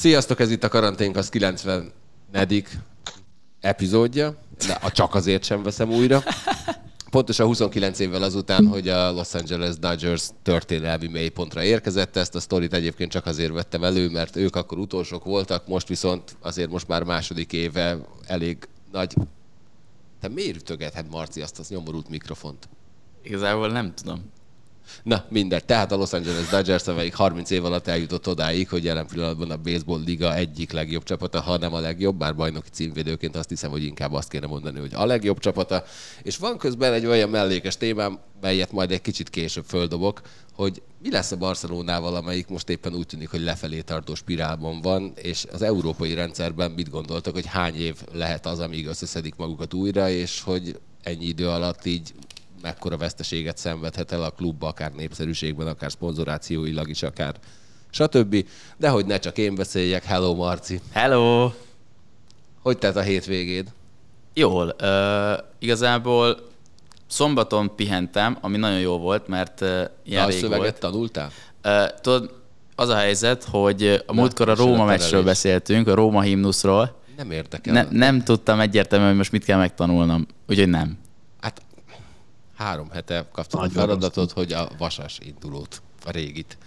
Sziasztok, ez itt a Karanténk, az 90 epizódja, de a csak azért sem veszem újra. Pontosan 29 évvel azután, hogy a Los Angeles Dodgers történelmi mélypontra érkezett, ezt a sztorit egyébként csak azért vettem elő, mert ők akkor utolsók voltak, most viszont azért most már második éve elég nagy... Te miért ütögethed, Marci, azt az nyomorult mikrofont? Igazából nem tudom. Na, mindegy. Tehát a Los Angeles Dodgers, amelyik 30 év alatt eljutott odáig, hogy jelen pillanatban a baseball liga egyik legjobb csapata, ha nem a legjobb, bár bajnoki címvédőként azt hiszem, hogy inkább azt kéne mondani, hogy a legjobb csapata. És van közben egy olyan mellékes témám, melyet majd egy kicsit később földobok, hogy mi lesz a Barcelonával, amelyik most éppen úgy tűnik, hogy lefelé tartó spirálban van, és az európai rendszerben mit gondoltak, hogy hány év lehet az, amíg összeszedik magukat újra, és hogy ennyi idő alatt így mekkora veszteséget szenvedhet el a klub, akár népszerűségben, akár szponzorációilag is, akár stb. De hogy ne csak én beszéljek. Hello, Marci! Hello! Hogy tett a hétvégéd? Jól. Uh, igazából szombaton pihentem, ami nagyon jó volt, mert uh, ilyen a szöveget volt. tanultál? Uh, tudod, az a helyzet, hogy a múltkor a Róma meccsről beszéltünk, a Róma himnuszról. Nem érdekel. Ne, nem tudtam egyértelműen, hogy most mit kell megtanulnom, úgyhogy nem. Három hete kaptam a feladatot, hogy a vasas indulót, a régit.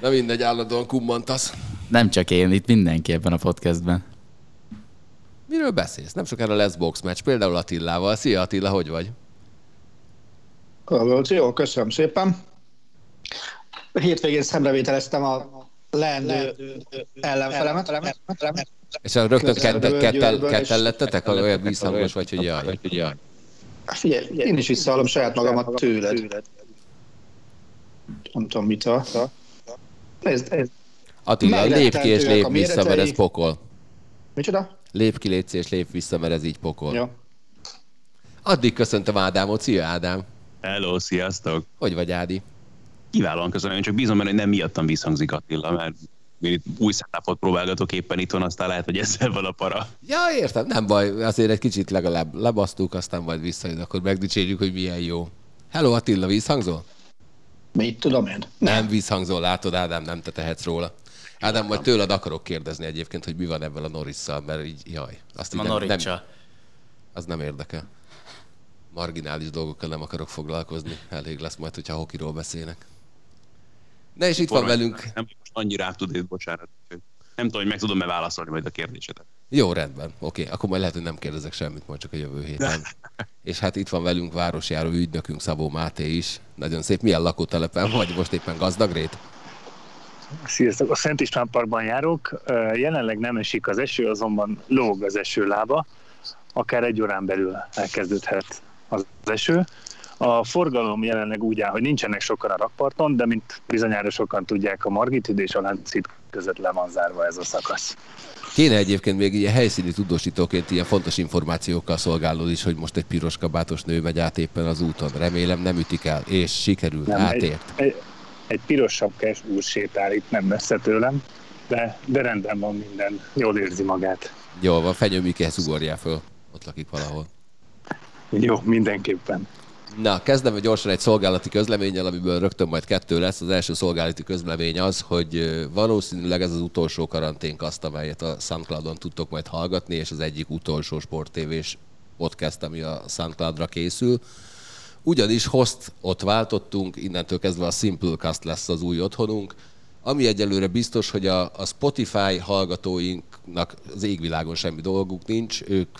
Na mindegy, állandóan kummantasz. Nem csak én, itt mindenki ebben a podcastben. Miről beszélsz? Nem sokára lesz box meccs, például Attilával. Szia Attila, hogy vagy? Jó, köszönöm szépen. Hétvégén szemrevételeztem a leendő ellenfelemet. És rögtön kettel lettetek? Olyan bízhangos vagy, hogy jaj. Figyelj, én is visszahallom saját magamat tőled. Nem tudom, mit a... Ez, ez. Attila, lép ki és lép vissza, mert ez pokol. Micsoda? Lép ki, légy és lép vissza, mert ez így pokol. Jó. Addig köszöntöm Ádámot. Szia, Ádám! Hello, sziasztok! Hogy vagy, Ádi? Kiválóan köszönöm, én csak bízom benne, hogy nem miattam visszhangzik Attila, mert új setupot próbálgatok éppen itthon, aztán lehet, hogy ezzel van a para. Ja, értem, nem baj, azért egy kicsit legalább lebasztuk, aztán majd visszajön, akkor megdicsérjük, hogy milyen jó. Hello Attila, vízhangzol? Mit tudom én? Nem, nem vízhangzol, látod, Ádám, nem te tehetsz róla. Ádám, majd tőled akarok kérdezni egyébként, hogy mi van ebből a Norrisszal, mert így, jaj. Azt a nem, nem, az nem érdekel. Marginális dolgokkal nem akarok foglalkozni. Elég lesz majd, hogyha hokiról beszélnek. Na és itt van velünk. Nem most annyira át tud bocsánat. Nem tudom, hogy meg tudom-e válaszolni majd a kérdésedet. Jó, rendben. Oké, akkor majd lehet, hogy nem kérdezek semmit, majd csak a jövő héten. és hát itt van velünk városjáró ügynökünk Szabó Máté is. Nagyon szép. Milyen lakótelepen vagy? Most éppen gazdagrét? Sziasztok, a Szent István Parkban járok. Jelenleg nem esik az eső, azonban lóg az eső lába. Akár egy órán belül elkezdődhet az eső. A forgalom jelenleg úgy áll, hogy nincsenek sokan a rakparton, de mint bizonyára sokan tudják, a Margit és a Láncid között le van zárva ez a szakasz. Kéne egyébként még ilyen helyszíni tudósítóként ilyen fontos információkkal szolgálod is, hogy most egy piros kabátos nő megy át éppen az úton. Remélem nem ütik el, és sikerült, nem, átért. Egy, egy, egy piros sapkás úr sétál itt nem messze tőlem, de, de rendben van minden, jól érzi magát. Jó van, Fenyő Mikehez ugorjál föl, ott lakik valahol. Jó, mindenképpen. Na, kezdem gyorsan egy szolgálati közleménnyel, amiből rögtön majd kettő lesz. Az első szolgálati közlemény az, hogy valószínűleg ez az utolsó karanténkaszt, amelyet a SoundCloudon tudtok majd hallgatni, és az egyik utolsó sporttévés podcast, ami a SoundCloudra készül. Ugyanis host ott váltottunk, innentől kezdve a Simplecast lesz az új otthonunk, ami egyelőre biztos, hogy a, a Spotify hallgatóinknak az égvilágon semmi dolguk nincs, ők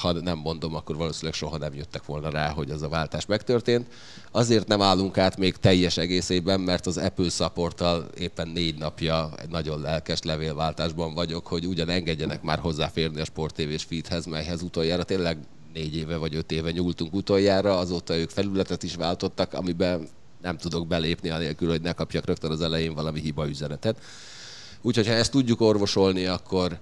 ha nem mondom, akkor valószínűleg soha nem jöttek volna rá, hogy az a váltás megtörtént. Azért nem állunk át még teljes egészében, mert az Apple support éppen négy napja egy nagyon lelkes levélváltásban vagyok, hogy ugyan engedjenek már hozzáférni a Sport TV feedhez, melyhez utoljára tényleg négy éve vagy öt éve nyúltunk utoljára, azóta ők felületet is váltottak, amiben nem tudok belépni anélkül, hogy ne kapjak rögtön az elején valami hiba üzenetet. Úgyhogy ha ezt tudjuk orvosolni, akkor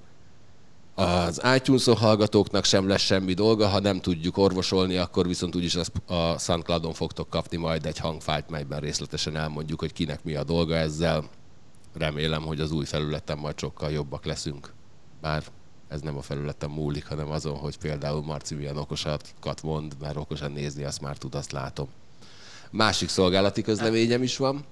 az itunes hallgatóknak sem lesz semmi dolga, ha nem tudjuk orvosolni, akkor viszont úgyis a SoundCloudon fogtok kapni majd egy hangfájt, melyben részletesen elmondjuk, hogy kinek mi a dolga ezzel. Remélem, hogy az új felületen majd sokkal jobbak leszünk. Bár ez nem a felületen múlik, hanem azon, hogy például Marci milyen okosakat mond, mert okosan nézni azt már tud, azt látom. Másik szolgálati közleményem is van.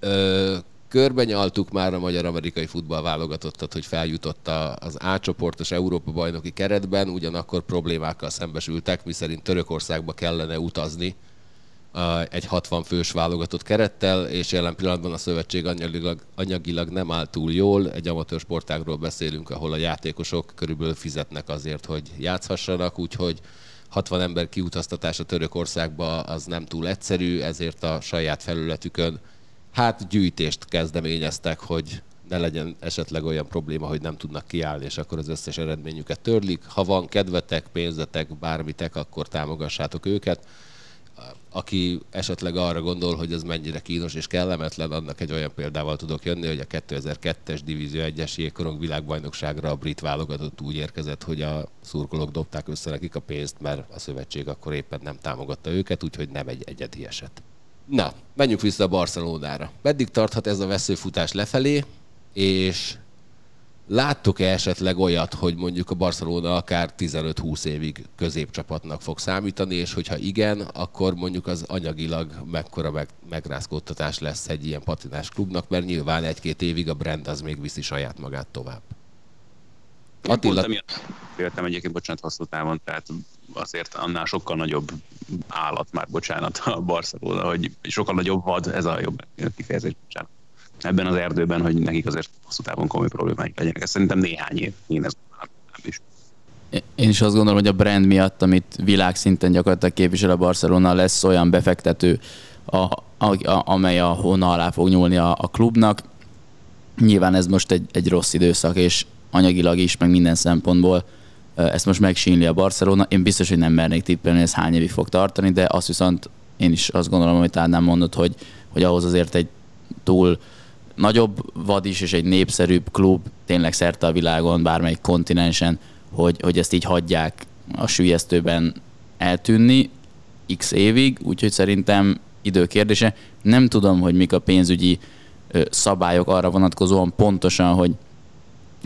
Ö, körbenyaltuk már a magyar-amerikai futball válogatottat, hogy feljutott az A csoportos Európa bajnoki keretben, ugyanakkor problémákkal szembesültek, miszerint Törökországba kellene utazni egy 60 fős válogatott kerettel, és jelen pillanatban a szövetség anyagilag, anyagilag nem áll túl jól. Egy amatőr sportágról beszélünk, ahol a játékosok körülbelül fizetnek azért, hogy játszhassanak, úgyhogy 60 ember kiutaztatása Törökországba az nem túl egyszerű, ezért a saját felületükön hát gyűjtést kezdeményeztek, hogy ne legyen esetleg olyan probléma, hogy nem tudnak kiállni, és akkor az összes eredményüket törlik. Ha van kedvetek, pénzetek, bármitek, akkor támogassátok őket. Aki esetleg arra gondol, hogy ez mennyire kínos és kellemetlen, annak egy olyan példával tudok jönni, hogy a 2002-es Divízió 1-es jégkorong világbajnokságra a brit válogatott úgy érkezett, hogy a szurkolók dobták össze nekik a pénzt, mert a szövetség akkor éppen nem támogatta őket, úgyhogy nem egy egyedi eset. Na, menjünk vissza a Barcelonára. Meddig tarthat ez a veszőfutás lefelé, és láttok-e esetleg olyat, hogy mondjuk a Barcelona akár 15-20 évig középcsapatnak fog számítani, és hogyha igen, akkor mondjuk az anyagilag mekkora meg, megrázkódtatás lesz egy ilyen patinás klubnak, mert nyilván egy-két évig a brand az még viszi saját magát tovább. Attila... Pont egyébként, bocsánat, hosszú távon, tehát azért annál sokkal nagyobb állat már, bocsánat, a Barcelona, hogy sokkal nagyobb vad, ez a jobb kifejezés, bocsánat. Ebben az erdőben, hogy nekik azért hosszú távon komoly problémáik legyenek. Ez szerintem néhány év, én ez is. Én is azt gondolom, hogy a brand miatt, amit világszinten gyakorlatilag képvisel a Barcelona, lesz olyan befektető, a, a, a, amely a hona alá fog nyúlni a, a klubnak. Nyilván ez most egy, egy rossz időszak, és anyagilag is, meg minden szempontból ezt most megsínli a Barcelona. Én biztos, hogy nem mernék tippelni, ez hány évig fog tartani, de azt viszont én is azt gondolom, talán nem mondod, hogy, hogy ahhoz azért egy túl nagyobb vad is és egy népszerűbb klub tényleg szerte a világon, bármelyik kontinensen, hogy, hogy ezt így hagyják a sülyeztőben eltűnni x évig, úgyhogy szerintem időkérdése. Nem tudom, hogy mik a pénzügyi szabályok arra vonatkozóan pontosan, hogy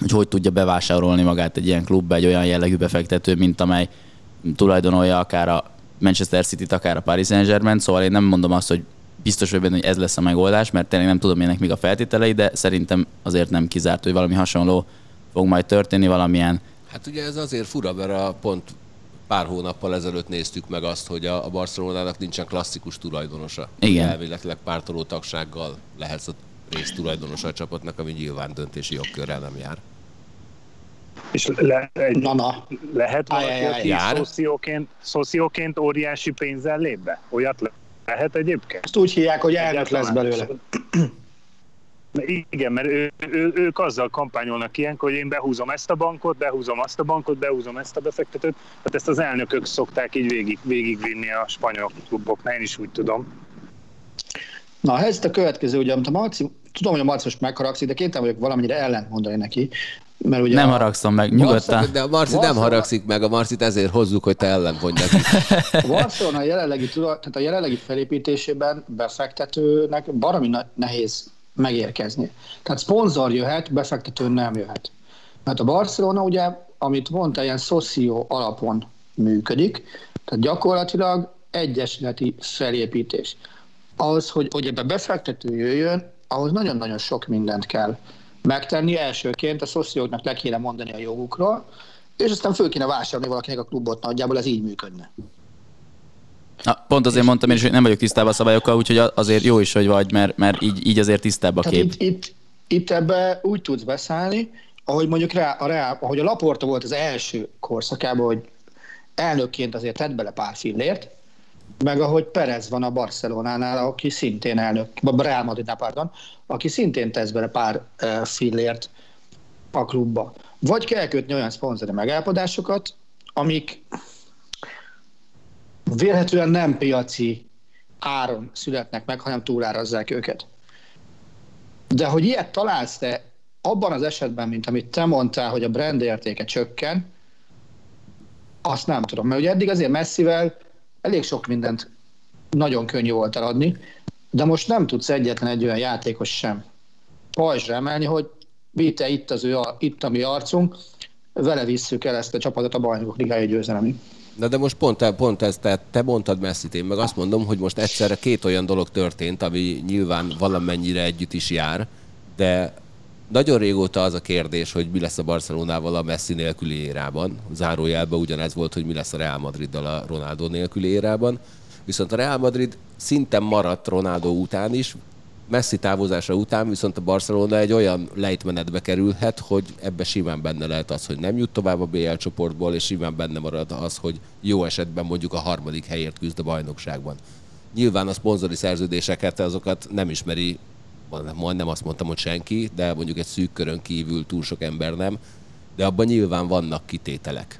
hogy hogy tudja bevásárolni magát egy ilyen klubba egy olyan jellegű befektető, mint amely tulajdonolja akár a Manchester City-t, akár a Paris Saint-Germain, szóval én nem mondom azt, hogy biztos vagy benne, hogy ez lesz a megoldás, mert tényleg nem tudom ennek még a feltételei, de szerintem azért nem kizárt, hogy valami hasonló fog majd történni, valamilyen. Hát ugye ez azért fura, mert a pont pár hónappal ezelőtt néztük meg azt, hogy a Barcelonának nincsen klasszikus tulajdonosa. Igen. Elvileg pártoló tagsággal lehetsz a résztulajdonosa a csapatnak, ami nyilván döntési jogkörrel nem jár. És le, egy, na, na. lehet valaki, aki szocióként, szocióként óriási pénzzel lép be? Olyat le, lehet egyébként? Ezt úgy hívják, hogy elnök lesz belőle. Igen, mert ő, ő, ők azzal kampányolnak ilyenkor, hogy én behúzom ezt a bankot, behúzom azt a bankot, behúzom ezt a befektetőt. Tehát ezt az elnökök szokták így végig, végigvinni a spanyol kluboknál, én is úgy tudom. Na, a helyzet a következő, ugye, amit a Marci, tudom, hogy a Marci most megharagszik, de kénytelen vagyok valamennyire ellent mondani neki. Mert ugye nem a... haragszom meg, nyugodtan. Marci, de a Marci Barcelona... nem haragszik meg, a Marcit ezért hozzuk, hogy te ellen mondj neki. A Barcelona jelenlegi, tehát a jelenlegi felépítésében befektetőnek baromi nehéz megérkezni. Tehát szponzor jöhet, befektető nem jöhet. Mert a Barcelona ugye, amit mondta, ilyen szoció alapon működik, tehát gyakorlatilag egyesületi felépítés az, hogy, hogy ebbe befektető jöjjön, ahhoz nagyon-nagyon sok mindent kell megtenni. Elsőként a szocióknak le kéne mondani a jogukról, és aztán föl kéne vásárolni valakinek a klubot, nagyjából ez így működne. Na, pont azért mondtam én is, hogy nem vagyok tisztában a szabályokkal, úgyhogy azért jó is, hogy vagy, mert, mert így, így azért tisztább a Tehát kép. Itt, itt, itt ebbe úgy tudsz beszállni, ahogy mondjuk rá, a rá, ahogy a Laporta volt az első korszakában, hogy elnökként azért tett bele pár fillért, meg ahogy Perez van a Barcelonánál, aki szintén elnök, a Real Madridnál, pardon, aki szintén tesz bele pár fillért a klubba. Vagy kell kötni olyan szponzori megállapodásokat, amik vélhetően nem piaci áron születnek meg, hanem túlárazzák őket. De hogy ilyet találsz te abban az esetben, mint amit te mondtál, hogy a brand értéke csökken, azt nem tudom, mert ugye eddig azért messzivel elég sok mindent nagyon könnyű volt eladni, de most nem tudsz egyetlen egy olyan játékos sem pajzsra emelni, hogy Vite itt, az ő, itt a mi arcunk, vele visszük el ezt a csapatot a bajnokok ligája győzelemig. Na de most pont, pont ezt, tehát te mondtad messi én meg azt mondom, hogy most egyszerre két olyan dolog történt, ami nyilván valamennyire együtt is jár, de nagyon régóta az a kérdés, hogy mi lesz a Barcelonával a Messi nélküli érában. Zárójelben ugyanez volt, hogy mi lesz a Real Madriddal a Ronaldo nélküli érában. Viszont a Real Madrid szinten maradt Ronaldo után is, Messi távozása után viszont a Barcelona egy olyan lejtmenetbe kerülhet, hogy ebbe simán benne lehet az, hogy nem jut tovább a BL csoportból, és simán benne marad az, hogy jó esetben mondjuk a harmadik helyért küzd a bajnokságban. Nyilván a szponzori szerződéseket azokat nem ismeri, majdnem azt mondtam, hogy senki, de mondjuk egy szűk körön kívül túl sok ember nem, de abban nyilván vannak kitételek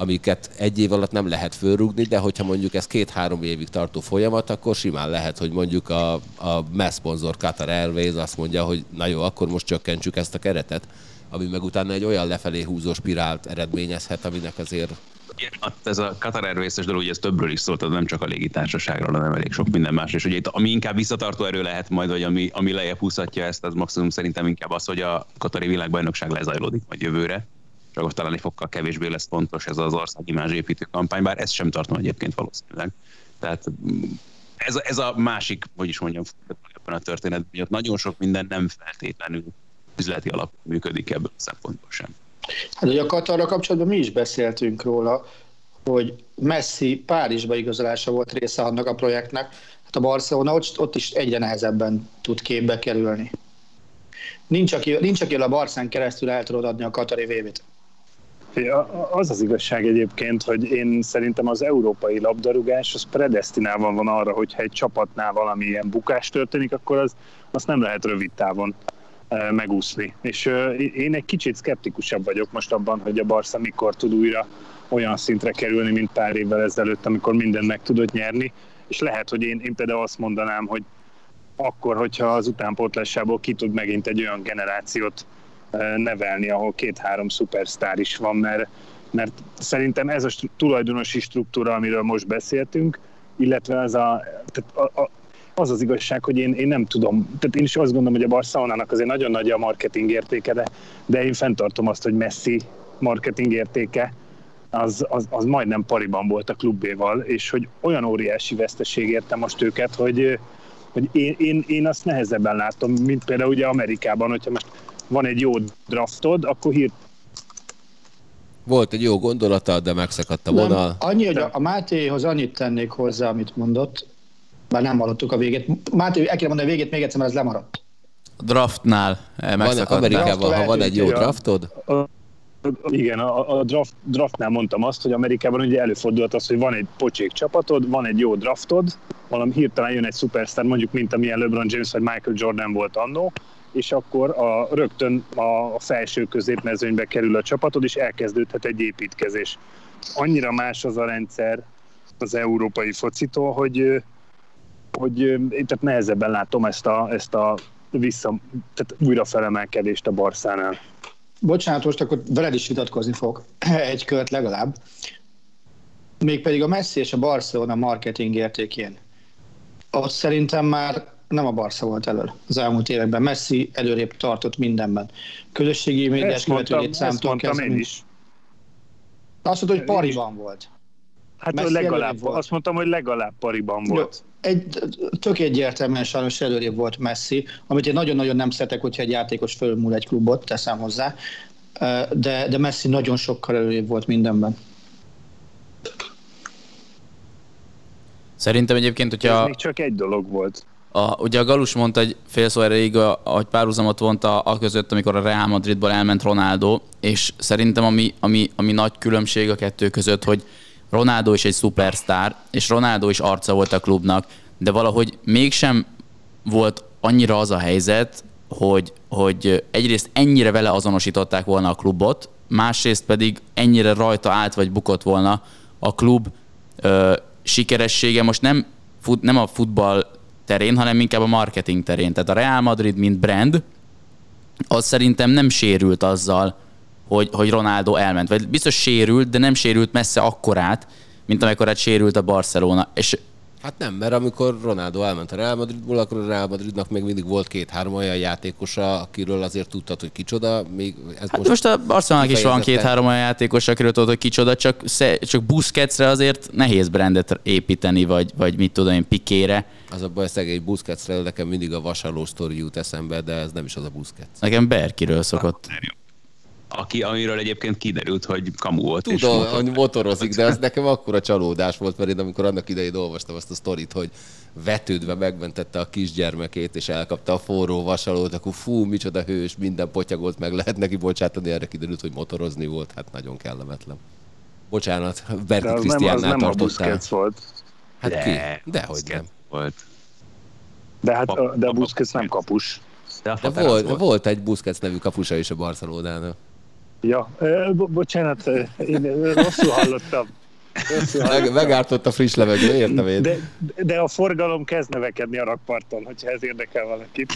amiket egy év alatt nem lehet fölrúgni, de hogyha mondjuk ez két-három évig tartó folyamat, akkor simán lehet, hogy mondjuk a, a MESZ szponzor Qatar Airways azt mondja, hogy na jó, akkor most csökkentsük ezt a keretet, ami meg utána egy olyan lefelé húzó spirált eredményezhet, aminek azért ez a Qatar Airways-es dolog, ugye ez többről is szólt, nem csak a légitársaságról, hanem elég sok minden más. És ugye itt, ami inkább visszatartó erő lehet majd, vagy ami, ami lejjebb húzhatja ezt, az maximum szerintem inkább az, hogy a Katari világbajnokság lezajlódik majd jövőre, csak ott talán egy fokkal kevésbé lesz pontos ez az ország építő kampány, bár ezt sem tartom egyébként valószínűleg. Tehát mm, ez a, ez a másik, hogy is mondjam, ebben a történetben, hogy nagyon sok minden nem feltétlenül üzleti alap működik ebből a szempontból sem. Hát ugye a Katarra kapcsolatban mi is beszéltünk róla, hogy Messi Párizsba igazolása volt része annak a projektnek, hát a Barcelona ott, ott is egyre nehezebben tud képbe kerülni. Nincs aki, nincs, aki a Barszán keresztül el tudod adni a Katari vévét. Az az igazság egyébként, hogy én szerintem az európai labdarúgás az predestinálva van arra, hogyha egy csapatnál valami ilyen bukás történik, akkor az, azt nem lehet rövid távon megúszni. És én egy kicsit szkeptikusabb vagyok most abban, hogy a Barca mikor tud újra olyan szintre kerülni, mint pár évvel ezelőtt, amikor mindent meg tudott nyerni. És lehet, hogy én, én például azt mondanám, hogy akkor, hogyha az utánpótlásából ki tud megint egy olyan generációt nevelni, ahol két-három szupersztár is van, mert, mert szerintem ez a tulajdonosi struktúra, amiről most beszéltünk, illetve az a, tehát a, a, az az igazság, hogy én, én nem tudom, tehát én is azt gondolom, hogy a Barcelonának azért nagyon nagy a marketing értéke, de, de én fenntartom azt, hogy Messi marketing értéke az, az, az majdnem pariban volt a klubéval, és hogy olyan óriási veszteség érte most őket, hogy, hogy én, én, én azt nehezebben látom, mint például ugye Amerikában, hogyha most van egy jó draftod, akkor hírt volt egy jó gondolata, de megszakadt a vonal. Nem, annyi, hogy a, a Mátéhoz annyit tennék hozzá, amit mondott, bár nem hallottuk a végét. Máté, el kell mondani a végét még egyszer, mert ez lemaradt. A draftnál megszakadt. Amerikában, ha van egy jó draftod? Igen, a, a draft, draftnál mondtam azt, hogy Amerikában ugye előfordulhat az, hogy van egy pocsék csapatod, van egy jó draftod, valami hirtelen jön egy szupersztár, mondjuk mint amilyen LeBron James vagy Michael Jordan volt annó, és akkor a, rögtön a felső középmezőnybe kerül a csapatod, és elkezdődhet egy építkezés. Annyira más az a rendszer az európai focitól, hogy, hogy én tehát nehezebben látom ezt a, ezt a vissza, tehát újra felemelkedést a Barszánál. Bocsánat, most akkor veled is vitatkozni fog. Egy kört legalább. Mégpedig a Messi és a Barcelona marketing értékén. Ott szerintem már nem a Barca volt elől az elmúlt években. Messi előrébb tartott mindenben. Közösségi médiás követő létszámtól kezdve. Én is. Azt mondta, hogy pariban volt. Hát Messi legalább, volt. azt mondtam, hogy legalább pariban volt. Egy, tök egyértelműen sajnos előrébb volt Messi, amit én nagyon-nagyon nem szeretek, hogyha egy játékos fölmúl egy klubot, teszem hozzá, de, de Messi nagyon sokkal előrébb volt mindenben. Szerintem egyébként, hogyha... Ez még csak egy dolog volt. A, ugye a Galus mondta egy fél szó erejéig, hogy párhuzamot vonta a között, amikor a Real Madridból elment Ronaldo, és szerintem ami, ami, ami nagy különbség a kettő között, hogy Ronaldo is egy szupersztár, és Ronaldo is arca volt a klubnak, de valahogy mégsem volt annyira az a helyzet, hogy, hogy egyrészt ennyire vele azonosították volna a klubot, másrészt pedig ennyire rajta állt vagy bukott volna a klub ö, sikeressége. Most nem, fut, nem a futball terén, hanem inkább a marketing terén. Tehát a Real Madrid, mint brand, az szerintem nem sérült azzal, hogy, hogy Ronaldo elment. Vagy biztos sérült, de nem sérült messze akkorát, mint amikor egy sérült a Barcelona. És Hát nem, mert amikor Ronaldo elment a Real Madridból, akkor a Real Madridnak még mindig volt két-három olyan játékosa, akiről azért tudtad, hogy kicsoda. Még ez Hát most, most a Barcelonának is van két-három olyan játékos, akiről tudod, hogy kicsoda, csak, csak Busquetsre azért nehéz brandet építeni, vagy, vagy mit tudom én, Pikére. Az a baj, szegény Busquetsről nekem mindig a vasaló sztori jut eszembe, de ez nem is az a Busquets. Nekem Berkiről szokott. Aki, amiről egyébként kiderült, hogy kamu volt. és Tudom, motor- hogy motorozik, de az nekem akkora csalódás volt, mert én amikor annak idején olvastam azt a sztorit, hogy vetődve megmentette a kisgyermekét, és elkapta a forró vasalót, akkor fú, micsoda hős, minden potyagot meg lehet neki bocsátani, erre kiderült, hogy motorozni volt, hát nagyon kellemetlen. Bocsánat, De Berki az nem, Krisztiánnál a tartottál. Volt. Hát De, ki? Dehogy nem. Volt. De hát de a Busquets nem kapus. De, De volt, volt. volt egy Busquets nevű kapusa is a Barcelonánál. Ja, bo- bocsánat, én rosszul hallottam. Rosszul Meg, megártott a friss levegő, értem én. De, de a forgalom kezd növekedni a rakparton, hogyha ez érdekel valakit.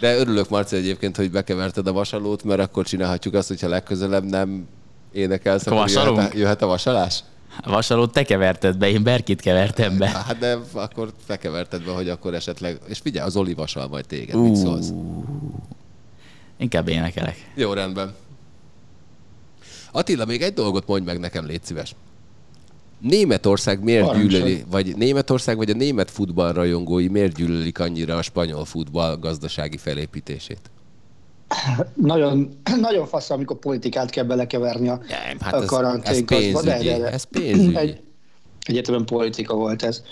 De örülök, Marci, egyébként, hogy bekeverted a vasalót, mert akkor csinálhatjuk azt, hogyha legközelebb nem énekelsz, Akkor jöhet a, jöhet a vasalás? A vasalót te keverted be, én Berkit kevertem be. Hát de akkor bekeverted be, hogy akkor esetleg... És figyelj, az Oli vasal majd téged, mit szólsz? Inkább énekelek. Jó, rendben. Attila, még egy dolgot mondj meg nekem, légy szíves. Németország miért Parancsolj. gyűlöli, vagy Németország, vagy a német futballrajongói miért gyűlölik annyira a spanyol futball gazdasági felépítését? Nagyon, nagyon fasz, amikor politikát kell belekeverni a, Nem, hát a ez, ez karanténkazba. pénzügyi. Ez pénzügyi. Egy, egyetemen politika volt ez.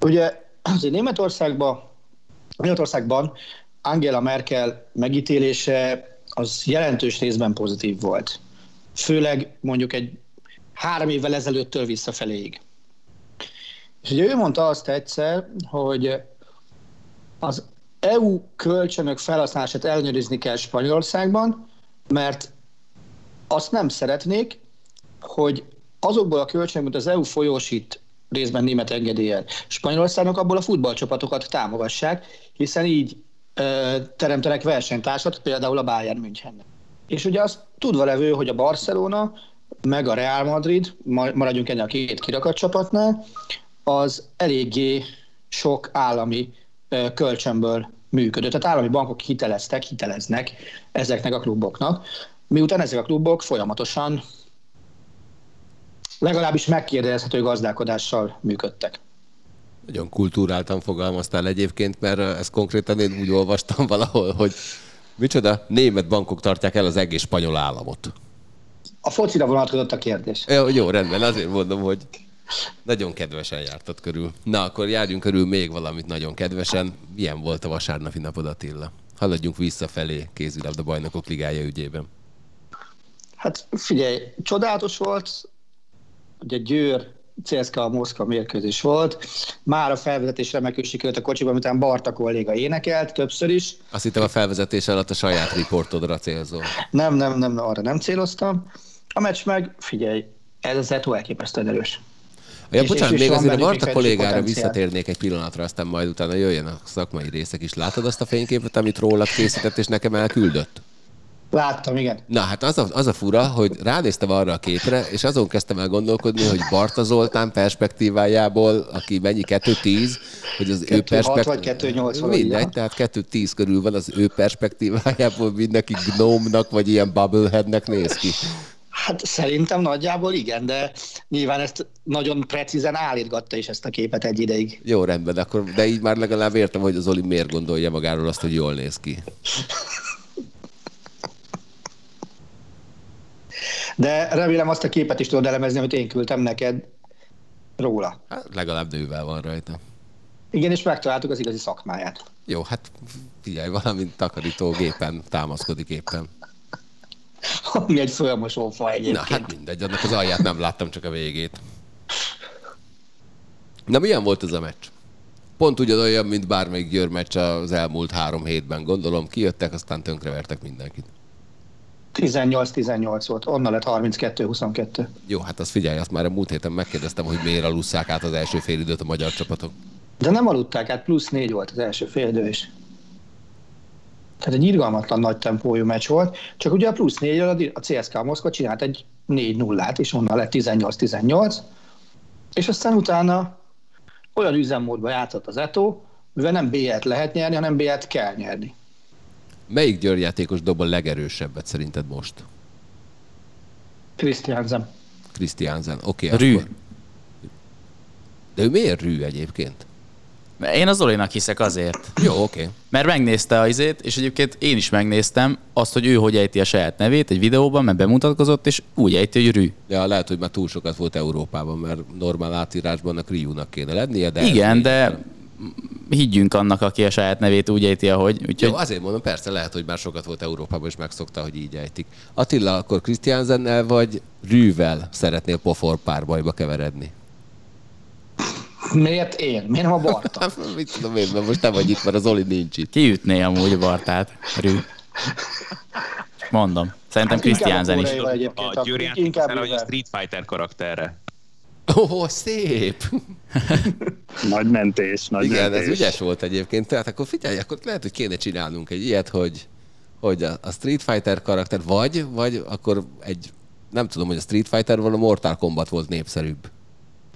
Ugye azért Németországban, Németországban Angela Merkel megítélése az jelentős részben pozitív volt. Főleg mondjuk egy három évvel ezelőttől visszafeléig. És ugye ő mondta azt egyszer, hogy az EU kölcsönök felhasználását ellenőrizni kell Spanyolországban, mert azt nem szeretnék, hogy azokból a kölcsönökből az EU folyósít részben német engedéllyel Spanyolországnak abból a futballcsapatokat támogassák, hiszen így teremtenek versenytársat, például a Bayern Münchennek. És ugye azt tudva levő, hogy a Barcelona meg a Real Madrid, ma- maradjunk ennél a két kirakat csapatnál, az eléggé sok állami kölcsönből működött. Tehát állami bankok hiteleztek, hiteleznek ezeknek a kluboknak, miután ezek a klubok folyamatosan legalábbis megkérdezhető gazdálkodással működtek. Nagyon kultúráltan fogalmaztál egyébként, mert ezt konkrétan én úgy olvastam valahol, hogy micsoda, német bankok tartják el az egész spanyol államot. A focira vonatkozott a kérdés. Jó, jó, rendben, azért mondom, hogy nagyon kedvesen jártad körül. Na, akkor járjunk körül még valamit nagyon kedvesen. Milyen volt a vasárnapi napod, Attila? Haladjunk visszafelé kézilabda bajnokok ligája ügyében. Hát figyelj, csodálatos volt, ugye Győr, CSKA Moszkva mérkőzés volt. Már a felvezetés remekül sikerült a kocsiban, miután Barta kolléga énekelt többször is. Azt hittem a felvezetés alatt a saját riportodra célzol. Nem, nem, nem, arra nem céloztam. A meccs meg, figyelj, ez az Eto elképesztően erős. Ja, És- bocsánat, és- még azért a egy kollégára potenciál. visszatérnék egy pillanatra, aztán majd utána jöjjön a szakmai részek is. Látod azt a fényképet, amit rólad készített, és nekem elküldött? Láttam, igen. Na hát az a, az a fura, hogy ránéztem arra a képre, és azon kezdtem el gondolkodni, hogy Barta Zoltán perspektívájából, aki mennyi 2-10, hogy az ő 2-6 perspekt- vagy 2-8 valahogy, Mindegy, ja. tehát 2-10 körül van az ő perspektívájából mindenki gnómnak, vagy ilyen bubbleheadnek néz ki. Hát szerintem nagyjából igen, de nyilván ezt nagyon precízen állítgatta is ezt a képet egy ideig. Jó, rendben, akkor, de így már legalább értem, hogy az Oli miért gondolja magáról azt, hogy jól néz ki. De remélem azt a képet is tudod elemezni, amit én küldtem neked róla. Hát legalább nővel van rajta. Igen, és megtaláltuk az igazi szakmáját. Jó, hát figyelj, valamint takarítógépen támaszkodik éppen. Ami egy fölmosó fa Na, egyébként. hát mindegy, annak az alját nem láttam, csak a végét. Na, milyen volt ez a meccs? Pont ugyanolyan, mint bármelyik Győr meccs az elmúlt három hétben. Gondolom, kijöttek, aztán tönkrevertek mindenkit. 18-18 volt, onnan lett 32-22. Jó, hát azt figyelj, azt már a múlt héten megkérdeztem, hogy miért alusszák át az első félidőt a magyar csapatok. De nem aludták át, plusz négy volt az első fél is. Tehát egy irgalmatlan nagy tempójú meccs volt, csak ugye a plusz négy a CSKA Moszkva csinált egy 4 0 és onnan lett 18-18. És aztán utána olyan üzemmódba játszott az Eto, mivel nem B-et lehet nyerni, hanem B-et kell nyerni. Melyik Győr játékos dob a legerősebbet szerinted most? Christiansen. Christiansen, oké. Okay, Rű. Akkor... De ő miért rű egyébként? Én az Zolinak hiszek azért. Jó, oké. Okay. Mert megnézte az izét, és egyébként én is megnéztem azt, hogy ő hogy ejti a saját nevét egy videóban, mert bemutatkozott, és úgy ejti, hogy Rű. Ja, lehet, hogy már túl sokat volt Európában, mert normál átírásban a Ryu-nak kéne lennie, de... Igen, de higgyünk annak, aki a saját nevét úgy ejti, ahogy. Úgyhogy... Jó, azért mondom, persze lehet, hogy már sokat volt Európában, és megszokta, hogy így ejtik. Attila, akkor Christiansennel vagy Rűvel szeretnél pofor párbajba keveredni? Miért én? Miért nem a Barta? Mit tudom én, mert most te vagy itt, mert az Oli nincs itt. Kiütné amúgy a Bartát, Rű. Mondom. Szerintem Hát inkább a is. A a- Győr inkább hogy a. Street Fighter karakterre. Ó, oh, szép! Nagy mentés, nagy Igen, mentés. ez ügyes volt egyébként. Tehát akkor figyelj, akkor lehet, hogy kéne csinálnunk egy ilyet, hogy, hogy a, Street Fighter karakter, vagy, vagy akkor egy, nem tudom, hogy a Street Fighter vagy a Mortal Kombat volt népszerűbb.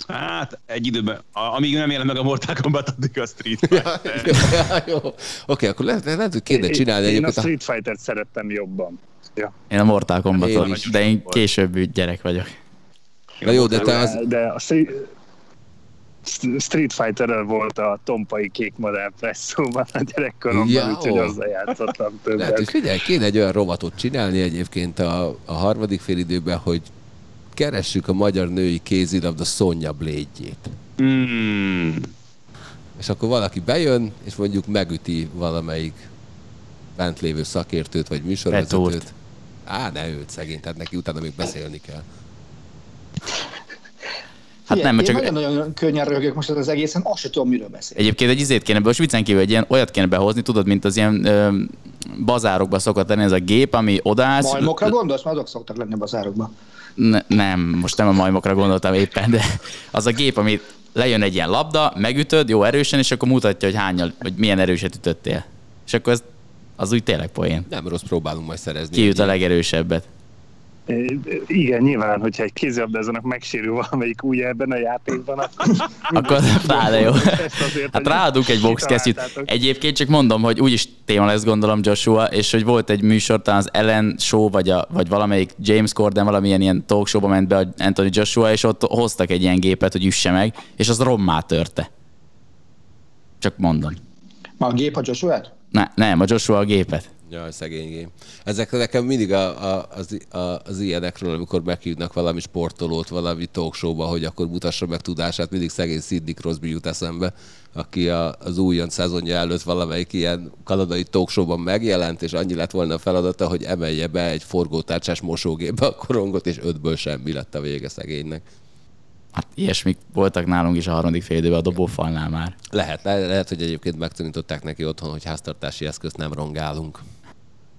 Hát, egy időben, amíg nem jelent meg a Mortal Kombat, addig a Street Fighter. ja, jó. Oké, akkor lehet, lehet, hogy kéne csinálni én, én a. Street Fighter szerettem jobban. Ja. Én a Mortal is. de én később gyerek vagyok. Na jó, de te az... De a Street, fighter volt a tompai kék modell presszóban a gyerekkoromban, Ja, úgyhogy azzal játszottam Lehet, többet. hogy figyelj, kéne egy olyan rovatot csinálni egyébként a, a harmadik fél időben, hogy keressük a magyar női kézilabda Sonja Blade-jét. Mm. És akkor valaki bejön, és mondjuk megüti valamelyik bent lévő szakértőt, vagy műsorvezetőt. Á, ne őt szegény, tehát neki utána még beszélni kell. Hát nem, mert én csak nagyon-nagyon könnyen röhögök most az egészen, azt sem tudom, miről beszél. Egyébként egy izét kéne, most viccen kívül egy ilyen, olyat kéne behozni, tudod, mint az ilyen ö, bazárokba szokott lenni ez a gép, ami odaállsz. Majmokra gondolsz? Mert azok szoktak lenni a bazárokban. Ne, nem, most nem a majmokra gondoltam éppen, de az a gép, ami lejön egy ilyen labda, megütöd, jó erősen, és akkor mutatja, hogy hányal, vagy milyen erőset ütöttél. És akkor ez, az úgy tényleg poén. Nem rossz, próbálunk majd szerezni. Kiüt a egy legerősebbet. Igen, nyilván, hogyha egy kézilabdázónak megsérül valamelyik új ebben a játékban, akkor Akkor pláne jó. Azért, Hát ráadunk egy boxkesztyűt. kitaláltátok. Egyébként csak mondom, hogy úgyis téma lesz gondolom Joshua, és hogy volt egy műsor, talán az Ellen Show, vagy, a, vagy valamelyik James Corden valamilyen ilyen talk showba ment be a Anthony Joshua, és ott hoztak egy ilyen gépet, hogy üsse meg, és az rommá törte. Csak Ma a gép a joshua Ne, nem, a Joshua a gépet. Jaj, szegénygém. Ezek nekem mindig a, a, az, a, az ilyenekről, amikor meghívnak valami sportolót, valami talkshowba, hogy akkor mutassa meg tudását, mindig szegény Sidney Crosby jut eszembe, aki a, az újon szezonja előtt valamelyik ilyen kanadai talkshowban megjelent, és annyi lett volna a feladata, hogy emelje be egy forgótárcsás mosógépbe a korongot, és ötből semmi lett a vége szegénynek. Hát ilyesmik voltak nálunk is a harmadik fél időben a dobófalnál már. Lehet, le- lehet, hogy egyébként megtanították neki otthon, hogy háztartási eszközt nem rongálunk.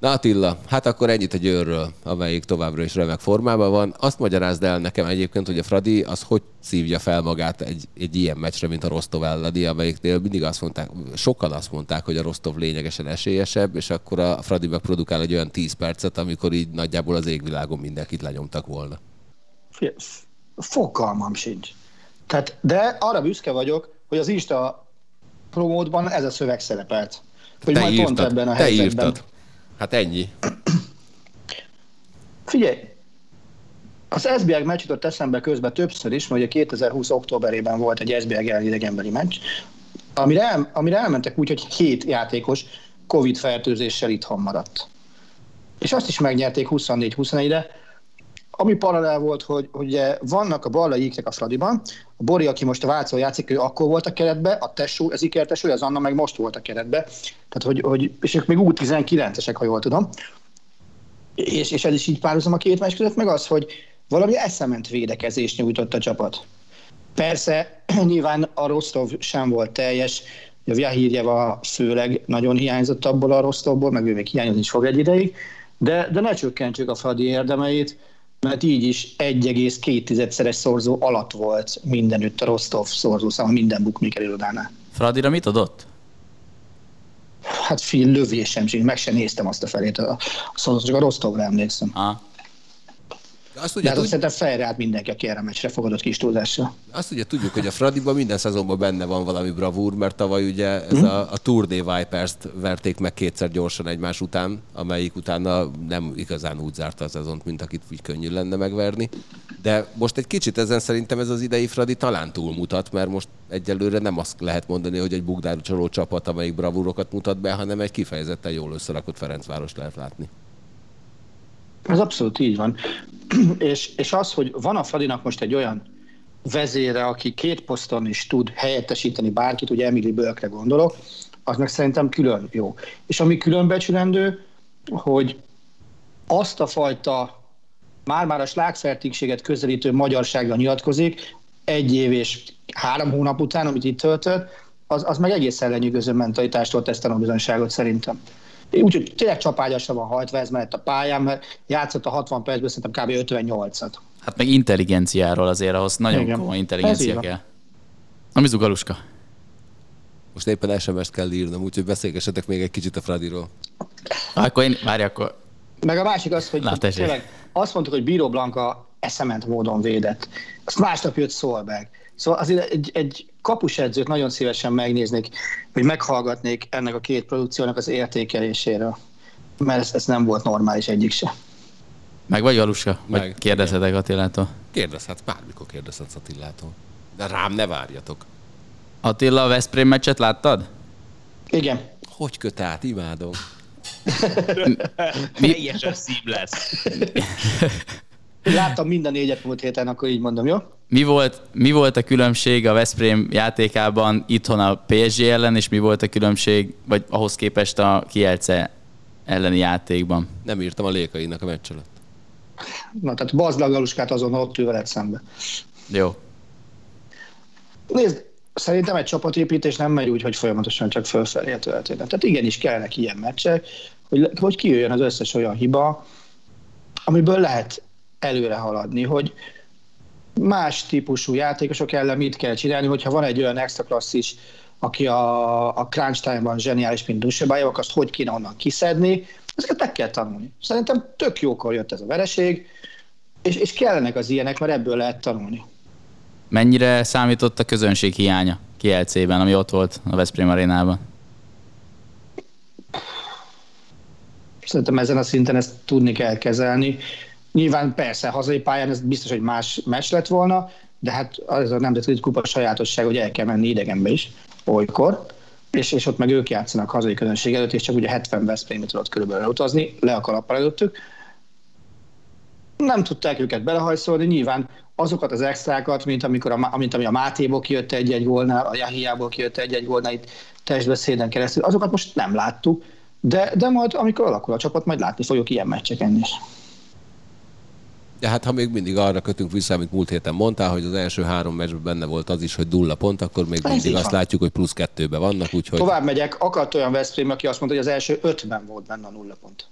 Na Attila, hát akkor ennyit a győrről, amelyik továbbra is remek formában van. Azt magyarázd el nekem egyébként, hogy a Fradi az hogy szívja fel magát egy, egy ilyen meccsre, mint a Rostov elleni, amelyiknél mindig azt mondták, sokan azt mondták, hogy a Rostov lényegesen esélyesebb, és akkor a Fradi megprodukál egy olyan 10 percet, amikor így nagyjából az égvilágon mindenkit lenyomtak volna. Fogalmam sincs. Tehát, de arra büszke vagyok, hogy az Insta promótban ez a szöveg szerepelt. Hogy Te majd pont írtad, ebben a te helyzetben. írtad. Hát ennyi. Figyelj, az SBL meccs jutott eszembe közben többször is, mert ugye 2020 októberében volt egy SBL ellen idegenbeli meccs, amire, el, amire elmentek úgy, hogy hét játékos Covid fertőzéssel itthon maradt. És azt is megnyerték 24-21-re, ami paralel volt, hogy, ugye vannak a ballai íkek a Fradiban, a Bori, aki most a Vácon játszik, ő akkor volt a keretbe, a tesó, az Iker tesó, az Anna meg most volt a keretbe. Tehát, hogy, hogy és ők még U19-esek, ha jól tudom. És, és ez is így párhuzam a két meccs között, meg az, hogy valami eszement védekezést nyújtott a csapat. Persze, nyilván a Rostov sem volt teljes, a Vyahírjeva főleg nagyon hiányzott abból a Rostovból, meg ő még hiányozni is fog egy ideig, de, de ne csökkentsük a Fradi érdemeit, mert így is 1,2-szeres szorzó alatt volt mindenütt a Rostov szorzószáma minden bookmaker irodánál. Fradira mit adott? Hát fél lövésem meg sem néztem azt a felét a, a szorzó, csak a Rostovra emlékszem. Ah, Azt ugye, De hát tud... szerintem fejre át mindenki, aki erre a meccsre fogadott kis túlzással. Azt ugye tudjuk, hogy a Fradiban minden szezonban benne van valami bravúr, mert tavaly ugye ez hmm. a, a Tour de Vipers-t verték meg kétszer gyorsan egymás után, amelyik utána nem igazán úgy zárta a szezont, mint akit úgy könnyű lenne megverni. De most egy kicsit ezen szerintem ez az idei Fradi talán túlmutat, mert most egyelőre nem azt lehet mondani, hogy egy bugdárcsoló csapat, amelyik bravúrokat mutat be, hanem egy kifejezetten jól összerakott Ferencváros lehet látni. Ez abszolút így van. és, és az, hogy van a Fradinak most egy olyan vezére, aki két poszton is tud helyettesíteni bárkit, ugye Emily Bölkre gondolok, az meg szerintem külön jó. És ami különbecsülendő, hogy azt a fajta már-már a slágfertigséget közelítő magyarságra nyilatkozik, egy év és három hónap után, amit itt töltött, az, az meg egészen lenyűgöző mentalitástól tesz tanulbizonyságot szerintem. Úgyhogy tényleg csapágyasra van hajtva ez mellett a pályán, mert játszott a 60 percben szerintem kb. 58-at. Hát meg intelligenciáról azért ahhoz nagyon Igen. komoly intelligencia kell. Na, Mizu Galuska? Most éppen SMS-t kell írnom, úgyhogy beszélgessetek még egy kicsit a Fradiról. Akkor én, várj, akkor... Meg a másik az, hogy Na, tényleg azt mondtuk, hogy Bíró Blanka eszement módon védett. Azt másnap jött Szolberg. Szóval azért egy, egy kapusedzőt nagyon szívesen megnéznék, hogy meghallgatnék ennek a két produkciónak az értékeléséről. Mert ez, ez nem volt normális egyik se. Meg vagy Galuska? Meg. Vagy kérdezhetek Attilától? Kérdezhet, bármikor kérdezhetsz Attilától. De rám ne várjatok. Attila, a Veszprém meccset láttad? Igen. Hogy köt át? Imádom. Mi? Teljesen szív lesz. Láttam minden négyet múlt héten, akkor így mondom, jó? Mi volt, mi volt a különbség a Veszprém játékában itthon a PSG ellen, és mi volt a különbség, vagy ahhoz képest a Kielce elleni játékban? Nem írtam a lékainak a meccs előtt. Na, tehát bazd Galuskát azon ott ül veled szembe. Jó. Nézd, szerintem egy csapatépítés nem megy úgy, hogy folyamatosan csak fölfelé a történet. Tehát igenis kellnek ilyen meccsek, hogy, hogy kijöjjön az összes olyan hiba, amiből lehet előre haladni, hogy más típusú játékosok ellen mit kell csinálni, hogyha van egy olyan extra klasszis, aki a, a crunch time-ban zseniális, mint Dusebájevak, azt hogy kéne onnan kiszedni, ezeket meg kell tanulni. Szerintem tök jókor jött ez a vereség, és, és kellenek az ilyenek, mert ebből lehet tanulni. Mennyire számított a közönség hiánya Kielcében, ami ott volt a Veszprém arénában? Szerintem ezen a szinten ezt tudni kell kezelni. Nyilván persze, hazai pályán ez biztos, hogy más meccs lett volna, de hát az a nemzetközi kupa sajátosság, hogy el kell menni idegenbe is, olykor, és, és ott meg ők játszanak hazai közönség előtt, és csak ugye 70 Veszprémit tudott körülbelül utazni, le a kalappal előttük. Nem tudták őket belehajszolni, nyilván azokat az extrákat, mint, amikor a, mint ami a Mátéból kijött egy-egy volna, a Jahiából kijött egy-egy volna itt testbeszéden keresztül, azokat most nem láttuk, de, de majd, amikor alakul a csapat, majd látni fogjuk ilyen meccseken is. De hát ha még mindig arra kötünk vissza, amit múlt héten mondtál, hogy az első három meccsben benne volt az is, hogy dulla pont, akkor még Ez mindig azt van. látjuk, hogy plusz kettőbe vannak. Úgyhogy... Tovább megyek, akadt olyan Veszprém, aki azt mondta, hogy az első ötben volt benne a nulla pont.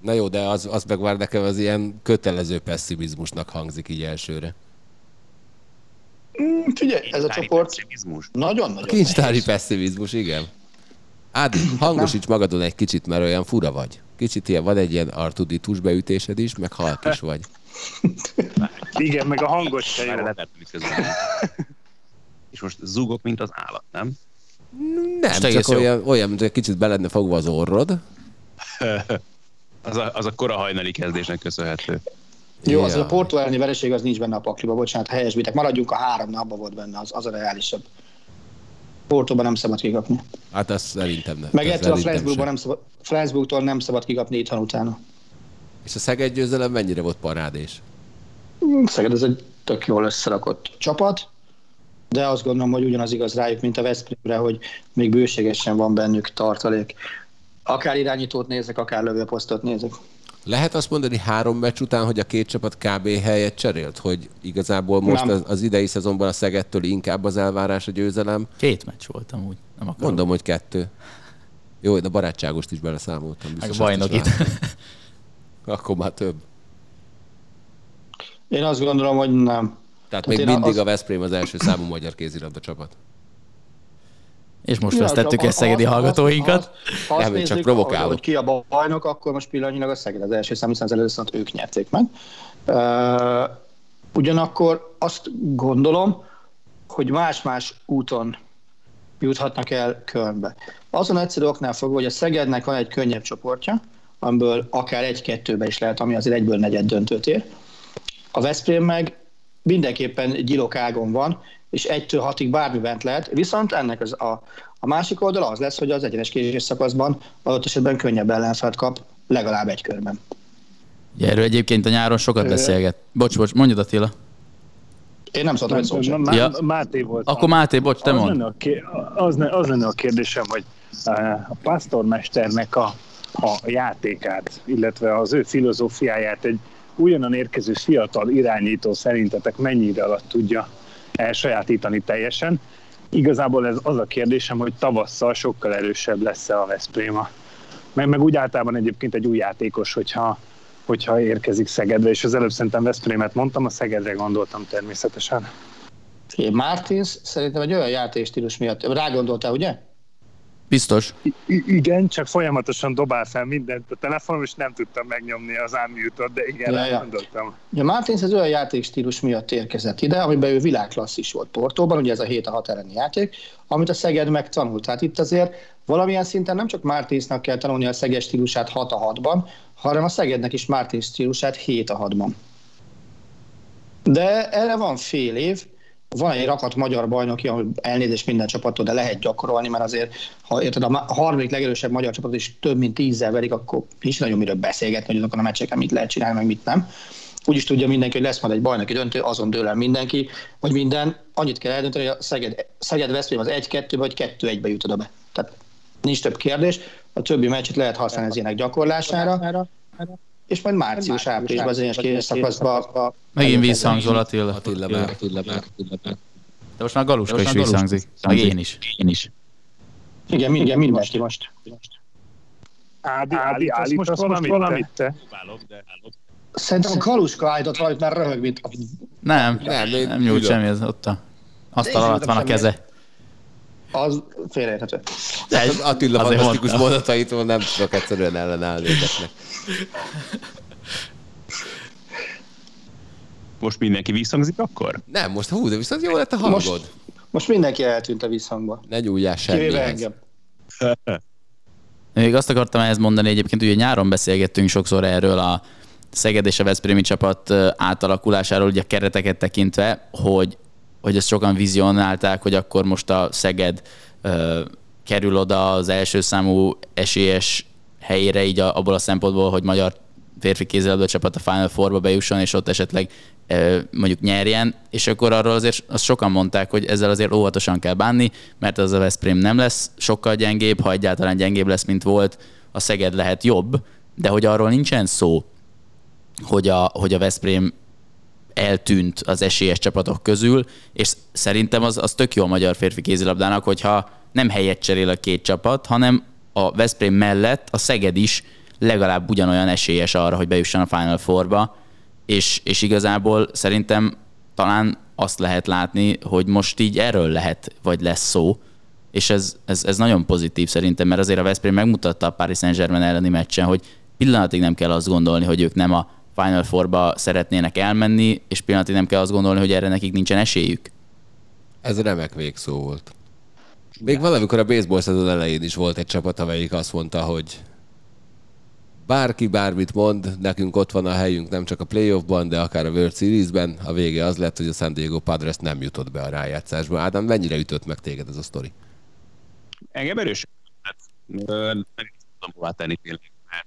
Na jó, de az, az meg már nekem az ilyen kötelező pessimizmusnak hangzik így elsőre. Mm, figyelj, ez a csoport nagyon-nagyon Kincstári pessimizmus, igen. Ádi, hangosíts magadon egy kicsit, mert olyan fura vagy. Kicsit ilyen, van egy ilyen artuditus beütésed is, meg halk is vagy. Igen, meg a hangos se jó. És most zúgok, mint az állat, nem? Nem, csak olyan, olyan, mint hogy kicsit be lenne fogva az orrod. az, a, az a kora hajnali kezdésnek köszönhető. Jó, ja. az a Porto elleni vereség az nincs benne a pakliba, bocsánat, helyesbitek. Maradjunk a három napban volt benne, az, az a reálisabb. Portóban nem szabad kikapni. Hát ez szerintem nem. Meg ettől a Flensburgban nem szabad, Flensburgtól nem szabad kikapni itthon utána. És a Szeged győzelem mennyire volt parádés? Hmm, Szeged ez egy tök jól összerakott csapat, de azt gondolom, hogy ugyanaz igaz rájuk, mint a Veszprémre, hogy még bőségesen van bennük tartalék. Akár irányítót nézek, akár lövőposztot nézek. Lehet azt mondani három meccs után, hogy a két csapat kb. helyet cserélt? Hogy igazából most az, az idei szezonban a Szegettől inkább az elvárás a győzelem? Két meccs volt amúgy. Nem akarom. Mondom, hogy kettő. Jó, de barátságost is beleszámoltam. Meg bajnok itt. Akkor már több. Én azt gondolom, hogy nem. Tehát, Tehát még mindig az... a Veszprém az első számú magyar kézilabda csapat. És most vesztettük el szegedi hallgatóinkat. Ha azt nézzük, csak provokálok. Hogy ki a bajnok, akkor most pillanatnyilag a Szeged az első szám, hiszen az először ők nyerték meg. Uh, ugyanakkor azt gondolom, hogy más-más úton juthatnak el Kölnbe. Azon egyszerű oknál fogva, hogy a Szegednek van egy könnyebb csoportja, amiből akár egy-kettőbe is lehet, ami azért egyből negyed döntőt ér. A Veszprém meg mindenképpen gyilok van, és egytől hatig bármi bent lehet, viszont ennek az a, a másik oldal az lesz, hogy az egyenes késés szakaszban adott esetben könnyebb ellenfelt kap legalább egy körben. Erről egyébként a nyáron sokat beszélget. Bocs, bocs, mondjad Attila. Én nem szóltam egy szót sem. Ja. Máté volt. Akkor Máté, bocs, te az mond. Lenne a ké- az, az lenne a kérdésem, hogy eh, a pásztormesternek a, a játékát, illetve az ő filozófiáját egy újonnan érkező fiatal irányító szerintetek mennyi ide alatt tudja elsajátítani teljesen. Igazából ez az a kérdésem, hogy tavasszal sokkal erősebb lesz-e a Veszpréma. Meg, meg úgy általában egyébként egy új játékos, hogyha, hogyha érkezik Szegedre, és az előbb szerintem Veszprémet mondtam, a Szegedre gondoltam természetesen. Martins szerintem egy olyan játékstílus miatt, rá gondoltál, ugye? Biztos. I- igen, csak folyamatosan dobál fel mindent a telefonom, és nem tudtam megnyomni az unmute de igen, ja, ja. gondoltam. Ja, Martins az olyan játékstílus miatt érkezett ide, amiben ő világklasszis volt Portóban, ugye ez a 7 a 6 elleni játék, amit a Szeged megtanult. Tehát itt azért valamilyen szinten nem csak Martinsnak kell tanulni a Szeged stílusát 6 a 6-ban, hanem a Szegednek is Martins stílusát 7 a 6-ban. De erre van fél év, van egy rakat magyar bajnoki, ahol elnézést minden csapattól, de lehet gyakorolni, mert azért, ha érted, a harmadik legerősebb magyar csapat is több mint tízzel verik, akkor nincs nagyon miről beszélgetni, hogy azokon a meccseken mit lehet csinálni, meg mit nem. Úgy is tudja mindenki, hogy lesz majd egy bajnoki döntő, azon dől el mindenki, vagy minden. Annyit kell eldönteni, hogy a Szeged, Szeged Veszprém az 1-2 vagy 2-1-be jut be. Tehát nincs több kérdés. A többi meccset lehet használni az ilyenek gyakorlására és majd március-áprilisban az énes kérés szakaszban. Megint visszhangzol Attila. Attila, Attila, meg, Attila, meg. De most már Galuska is visszhangzik. Meg én is. Én is. Igen, minden, mindenki most. Ádi, Ádi, állítasz most valamit, valamit te? Szerintem a Galuska állított valamit, mert röhög, mint... Nem, nem, nem nyújt semmi, ez ott a asztal alatt van a keze. Az félreérthető. Az Attila fantasztikus mondataitól nem tudok egyszerűen ellenállni ezeknek. Most mindenki visszhangzik akkor? Nem, most hú, de viszont jó lett a hangod. Most, most mindenki eltűnt a visszhangba. Ne nyúljál semmihez. engem. Még azt akartam ehhez mondani egyébként, ugye nyáron beszélgettünk sokszor erről a Szeged és a Veszprémi csapat átalakulásáról, ugye a kereteket tekintve, hogy, hogy ezt sokan vizionálták, hogy akkor most a Szeged ö, kerül oda az első számú esélyes helyére, így abból a szempontból, hogy magyar férfi kézilabda csapat a Final Four-ba bejusson, és ott esetleg mondjuk nyerjen, és akkor arról azért azt sokan mondták, hogy ezzel azért óvatosan kell bánni, mert az a Veszprém nem lesz sokkal gyengébb, ha egyáltalán gyengébb lesz, mint volt, a Szeged lehet jobb, de hogy arról nincsen szó, hogy a, hogy a Veszprém eltűnt az esélyes csapatok közül, és szerintem az, az tök jó a magyar férfi kézilabdának, hogyha nem helyet cserél a két csapat, hanem a Veszprém mellett a Szeged is legalább ugyanolyan esélyes arra, hogy bejusson a Final Four-ba, és, és igazából szerintem talán azt lehet látni, hogy most így erről lehet, vagy lesz szó, és ez, ez, ez nagyon pozitív szerintem, mert azért a Veszprém megmutatta a Paris Saint-Germain elleni meccsen, hogy pillanatig nem kell azt gondolni, hogy ők nem a Final Four-ba szeretnének elmenni, és pillanatig nem kell azt gondolni, hogy erre nekik nincsen esélyük. Ez remek végszó volt. Még valamikor a baseball szezon elején is volt egy csapat, amelyik azt mondta, hogy bárki bármit mond, nekünk ott van a helyünk nem csak a playoffban, de akár a World Series-ben. A vége az lett, hogy a San Diego Padres nem jutott be a rájátszásba. Ádám, mennyire ütött meg téged ez a sztori? Engem erős. Nem tudom hová tenni tényleg, mert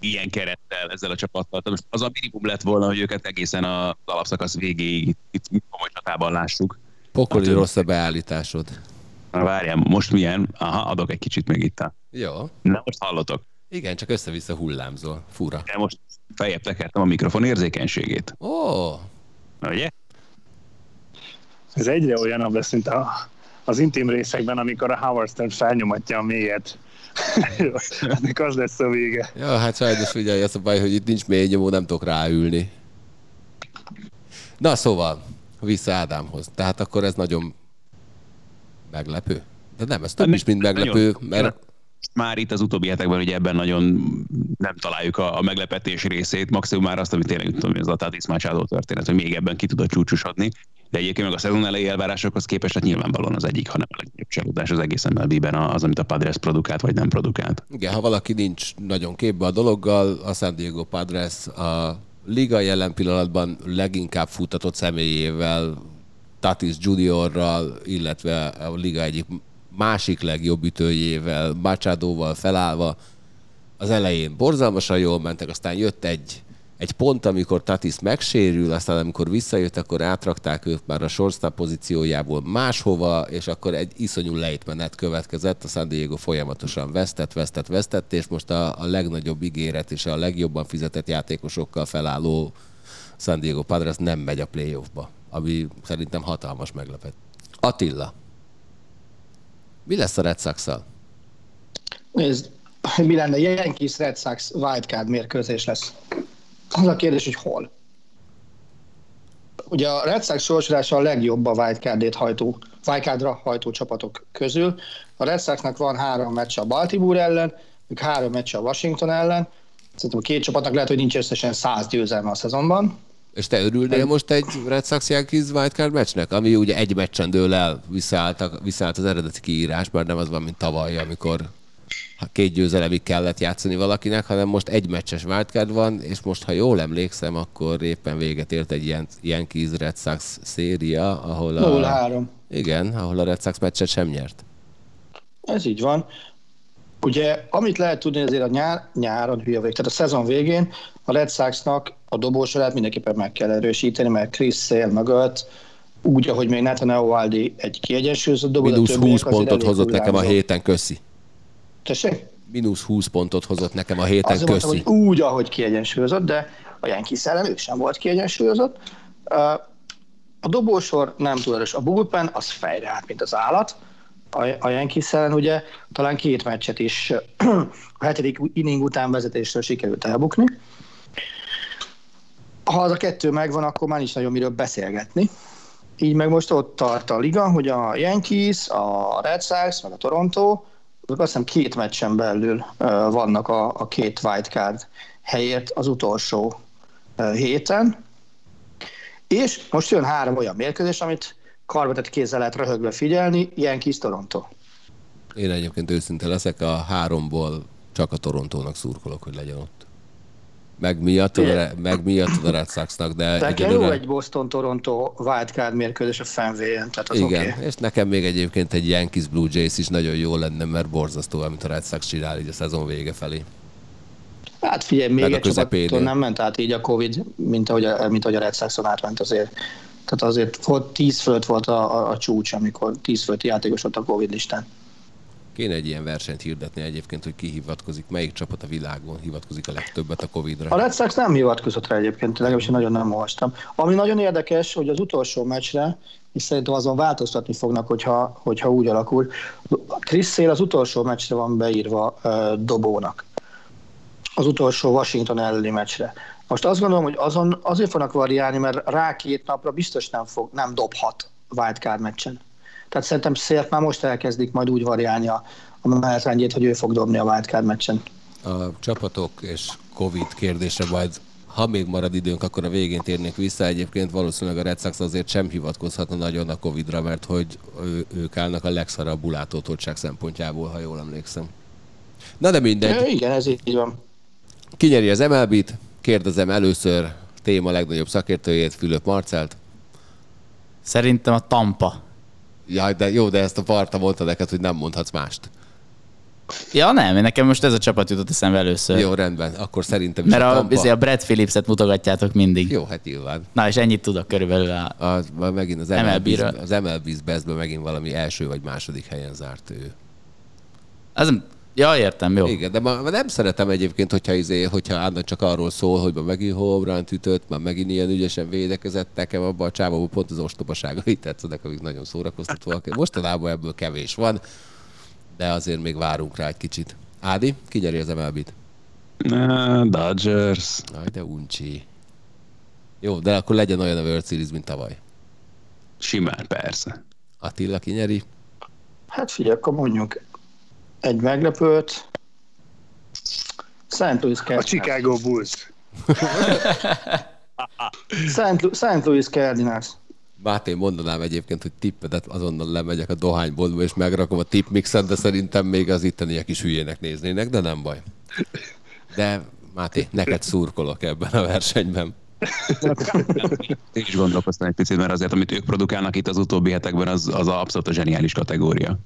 ilyen kerettel, ezzel a csapattal. Most az a minimum lett volna, hogy őket egészen az alapszakasz végéig itt komoly csatában lássuk. Pokoli hát, rossz a beállításod. Na várjál, most milyen? Aha, adok egy kicsit még itt. A... Jó. Na, most hallotok. Igen, csak össze-vissza hullámzol. Fura. De most fejebb tekertem a mikrofon érzékenységét. Ó. Oh. Ugye? Ez egyre olyanabb lesz, mint a, az intim részekben, amikor a Howard Stern felnyomatja a mélyet. Ennek az lesz a vége. Ja, hát sajnos figyelj, az a baj, hogy itt nincs mély nyomó, nem tudok ráülni. Na szóval, vissza Ádámhoz. Tehát akkor ez nagyon meglepő. De nem, ez több is, mint meglepő, mert már itt az utóbbi hetekben ugye ebben nagyon nem találjuk a, a meglepetés részét, maximum már azt, amit tényleg tudom, az a Tatis Machado történet, hogy még ebben ki tudott csúcsosodni. De egyébként meg a szezon elejé elvárásokhoz képest hát nyilvánvalóan az egyik, hanem a legnagyobb csalódás az egész MLB-ben az, amit a Padres produkált, vagy nem produkált. Igen, ha valaki nincs nagyon képbe a dologgal, a San Diego Padres a liga jelen pillanatban leginkább futtatott személyével, Tatis Juniorral, illetve a liga egyik másik legjobb ütőjével, Machadóval felállva. Az elején borzalmasan jól mentek, aztán jött egy, egy pont, amikor Tatis megsérül, aztán amikor visszajött, akkor átrakták őt már a shortstop pozíciójából máshova, és akkor egy iszonyú lejtmenet következett. A San Diego folyamatosan vesztett, vesztett, vesztett, és most a, a legnagyobb ígéret és a legjobban fizetett játékosokkal felálló San Diego Padres nem megy a playoffba, ami szerintem hatalmas meglepet. Attila. Mi lesz a Red sox -szal? Nézd, mi lenne? Yankees Red Sox wildcard mérkőzés lesz. Az a kérdés, hogy hol. Ugye a Red Sox sorsolása a legjobb a wildcardét hajtó, wildcardra hajtó csapatok közül. A Red Soxnak van három meccs a Baltimore ellen, még három meccs a Washington ellen. Szerintem a két csapatnak lehet, hogy nincs összesen száz győzelme a szezonban. És te örülnél most egy Red Sox Yankees wildcard meccsnek, ami ugye egy meccsen dől el, visszaállt, visszaállt az eredeti kiírás, mert nem az van, mint tavaly, amikor két győzelemig kellett játszani valakinek, hanem most egy meccses wildcard van, és most, ha jól emlékszem, akkor éppen véget ért egy ilyen Yankees Red Sox széria, ahol a... 0-3. Igen, ahol a Red Sox meccset sem nyert. Ez így van. Ugye, amit lehet tudni azért a nyár, nyáron, hülye vég, tehát a szezon végén a Red Sox-nak a dobósorát mindenképpen meg kell erősíteni, mert Chris Sale mögött úgy, ahogy még Nathan Eovaldi egy kiegyensúlyozott dobó, Minusz 20 pontot hozott nekem a héten, köszi. Tessék? Mínusz 20 pontot hozott nekem a héten, Azért köszi. Mondtam, hogy úgy, ahogy kiegyensúlyozott, de a Yankees ellen ők sem volt kiegyensúlyozott. A dobósor nem túl erős. A bullpen az fejre állt, mint az állat. A Yankees ellen ugye talán két meccset is a hetedik inning után vezetésről sikerült elbukni. Ha az a kettő megvan, akkor már nincs nagyon miről beszélgetni. Így meg most ott tart a liga, hogy a Yankees, a Red Sox, meg a Toronto azok azt hiszem két meccsen belül vannak a, a két wildcard helyért az utolsó héten. És most jön három olyan mérkőzés, amit karbatett kézzel lehet röhögve figyelni, ilyen kis Toronto. Én egyébként őszinte leszek, a háromból csak a Torontónak szurkolok, hogy legyen ott. Meg miatt, a, meg miatt a Red Sox-nak, de Tehát egyelőre... jó egy Boston-Toronto wildcard mérkőzés a fenvéjen, tehát az Igen, okay. és nekem még egyébként egy Yankees Blue Jays is nagyon jó lenne, mert borzasztó, amit a Red Sox csinál így a szezon vége felé. Hát figyelj, még egy csapattól nem ment át így a Covid, mint ahogy a, mint ahogy a Red Sox-on átment azért. Tehát azért volt 10 fölött volt a, a, a csúcs, amikor 10 fölötti játékos volt a Covid listán. Kéne egy ilyen versenyt hirdetni egyébként, hogy ki hivatkozik, melyik csapat a világon hivatkozik a legtöbbet a Covid-ra. A Red Sox nem hivatkozott rá egyébként, legalábbis én nagyon nem olvastam. Ami nagyon érdekes, hogy az utolsó meccsre, és szerintem azon változtatni fognak, hogyha, hogyha úgy alakul. Chris Sale az utolsó meccsre van beírva uh, dobónak. Az utolsó Washington elleni meccsre. Most azt gondolom, hogy azon azért fognak variálni, mert rá két napra biztos nem, fog, nem dobhat wildcard meccsen. Tehát szerintem szélt már most elkezdik majd úgy variálni a, a menetrendjét, hogy ő fog dobni a wildcard meccsen. A csapatok és Covid kérdése majd ha még marad időnk, akkor a végén térnék vissza. Egyébként valószínűleg a Red Sox azért sem hivatkozhatna nagyon a Covid-ra, mert hogy ő, ők állnak a legszarabb látótottság szempontjából, ha jól emlékszem. Na de mindegy. Igen, ez így van. Ki nyeri az MLB-t? Kérdezem először téma legnagyobb szakértőjét, Fülöp Marcelt. Szerintem a Tampa. Ja, de jó, de ezt a parta mondta neked, hogy nem mondhatsz mást. Ja, nem, nekem most ez a csapat jutott eszembe először. Jó, rendben, akkor szerintem is Mert a, a, Tampa... a Brad Phillips-et mutogatjátok mindig. Jó, hát nyilván. Na, és ennyit tudok körülbelül a... a megint az MLB-ről. MLB, az MLB Bestben megint valami első vagy második helyen zárt ő. Az, ja, értem, jó. Igen, de ma, nem szeretem egyébként, hogyha, izé, hogyha Anna csak arról szól, hogy ma megint home ütött, már megint ilyen ügyesen védekezett, nekem abban a csávában pont az ostobaságai tetszenek, amik nagyon szórakoztatóak. Mostanában ebből kevés van, de azért még várunk rá egy kicsit. Ádi, ki nyeri az MLB-t? Dodgers. Aj, de uncsi. Jó, de akkor legyen olyan a World Series, mint tavaly. Simán, persze. Attila, ki nyeri? Hát figyelj, akkor mondjuk egy meglepőt. St. Louis A Cardinals. Chicago Bulls. St. St. Louis Cardinals. Máté, mondanám egyébként, hogy tippedet azonnal lemegyek a dohányboltba, és megrakom a tipmixet, de szerintem még az itteniek is hülyének néznének, de nem baj. De Máté, neked szurkolok ebben a versenyben. Én is gondolkoztam egy picit, mert azért, amit ők produkálnak itt az utóbbi hetekben, az, az abszolút a zseniális kategória.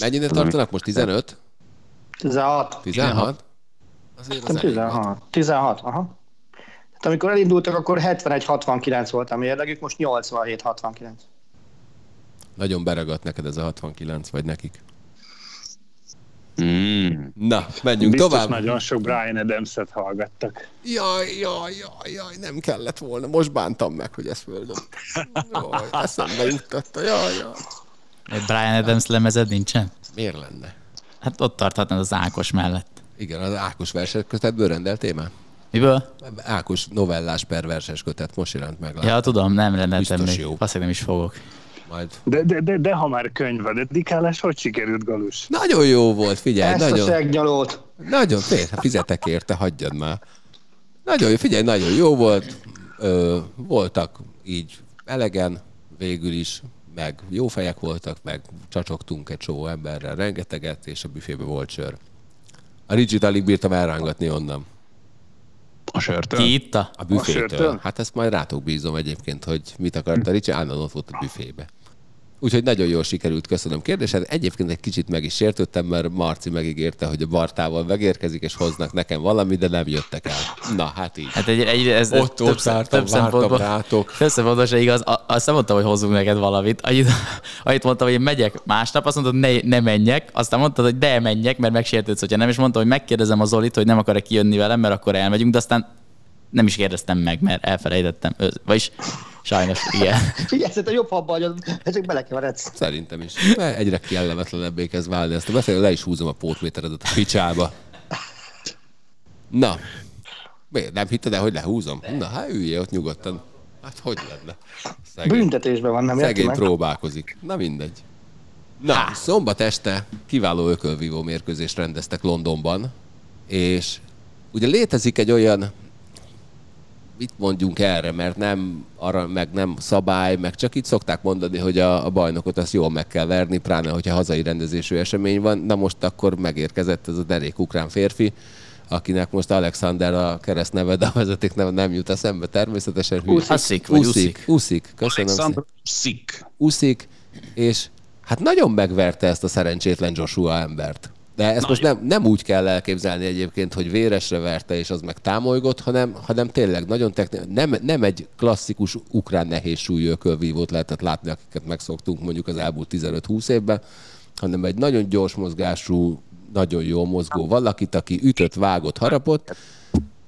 Mennyire tartanak most? 15? 16. 16? Azért az Szerintem elég volt. 16. 16, aha. Tehát amikor elindultak, akkor 71-69 volt a mérlegük, most 87-69. Nagyon beragadt neked ez a 69, vagy nekik. Mm. Na, menjünk Biztos tovább. nagyon sok Brian Adams-et hallgattak. Jaj, jaj, jaj, jaj, nem kellett volna. Most bántam meg, hogy ezt földöm. Jaj, eszembe juttatta, jaj, jaj. Egy Brian Adams lemezed nincsen? Miért lenne? Hát ott tarthatnád az Ákos mellett. Igen, az Ákos verses kötetből rendeltél már? Miből? Ákos novellás per verses kötet most jelent meg. Ja, tudom, nem rendeltem Biztos még. jó. Valószínűleg nem is fogok. Majd. De, de, de, de ha már könyv van, dedikálás, hogy sikerült Galus? Nagyon jó volt, figyelj, Ezt a nagyon, segnyalót. nagyon, fél, hát fizetek érte, hagyjad már. Nagyon jó, figyelj, nagyon jó volt. Ö, voltak így elegen végül is, meg jó fejek voltak, meg csacsogtunk egy csomó emberrel rengeteget, és a büfébe volt sör. A Rigid alig bírtam elrángatni onnan. A sörtől? Ki itta? A büfétől. sörtől? Hát ezt majd rátok bízom egyébként, hogy mit akart a Ricsi, állandóan ott volt a büfébe. Úgyhogy nagyon jól sikerült, köszönöm kérdésed. Egyébként egy kicsit meg is sértődtem, mert Marci megígérte, hogy a Bartával megérkezik, és hoznak nekem valamit, de nem jöttek el. Na, hát így. Hát egy, egy, ez, Ott ott vártam, vártam rátok. több szempontból se igaz. A- Azt nem mondtam, hogy hozzunk neked valamit. Annyit, annyit mondtam, hogy én megyek másnap, azt mondtad, ne, ne menjek. Aztán mondtad, hogy de menjek, mert megsértődsz, hogyha nem. És mondtam, hogy megkérdezem a Zolit, hogy nem akar-e kijönni velem, mert akkor elmegyünk, de aztán nem is kérdeztem meg, mert elfelejtettem. Ö, Vagyis sajnos, igen. Figyelj, szerintem jobb, ha abba hagyod, csak belekeveredsz. Szerintem is. Mert egyre kellemetlenebbé kezd válni ezt a beszélő, le is húzom a pótméteredet a picsába. Na, miért nem hitted el, hogy lehúzom? Na, hát üljél ott nyugodtan. Hát hogy lenne? Szegény. Büntetésben van, nem Szegény meg? próbálkozik. Na mindegy. Na, Há. szombat este kiváló ökölvívó mérkőzést rendeztek Londonban, és ugye létezik egy olyan, mit mondjunk erre, mert nem arra, meg nem szabály, meg csak így szokták mondani, hogy a, a bajnokot azt jól meg kell verni, pláne, hogyha hazai rendezésű esemény van. Na most akkor megérkezett ez a derék ukrán férfi, akinek most Alexander a keresztneve, de a vezeték neve nem jut eszembe természetesen. Uszik. Uszik, vagy Uszik. Uszik. Köszönöm. Alexander Szik. Uszik, és hát nagyon megverte ezt a szerencsétlen Joshua embert. De ezt most nem, nem úgy kell elképzelni egyébként, hogy véresre verte, és az meg támolygott, hanem, hanem tényleg nagyon techni- nem, nem egy klasszikus ukrán nehéz súlyú ökölvívót lehetett látni, akiket megszoktunk mondjuk az elmúlt 15-20 évben, hanem egy nagyon gyors mozgású, nagyon jól mozgó valakit, aki ütött, vágott, harapott,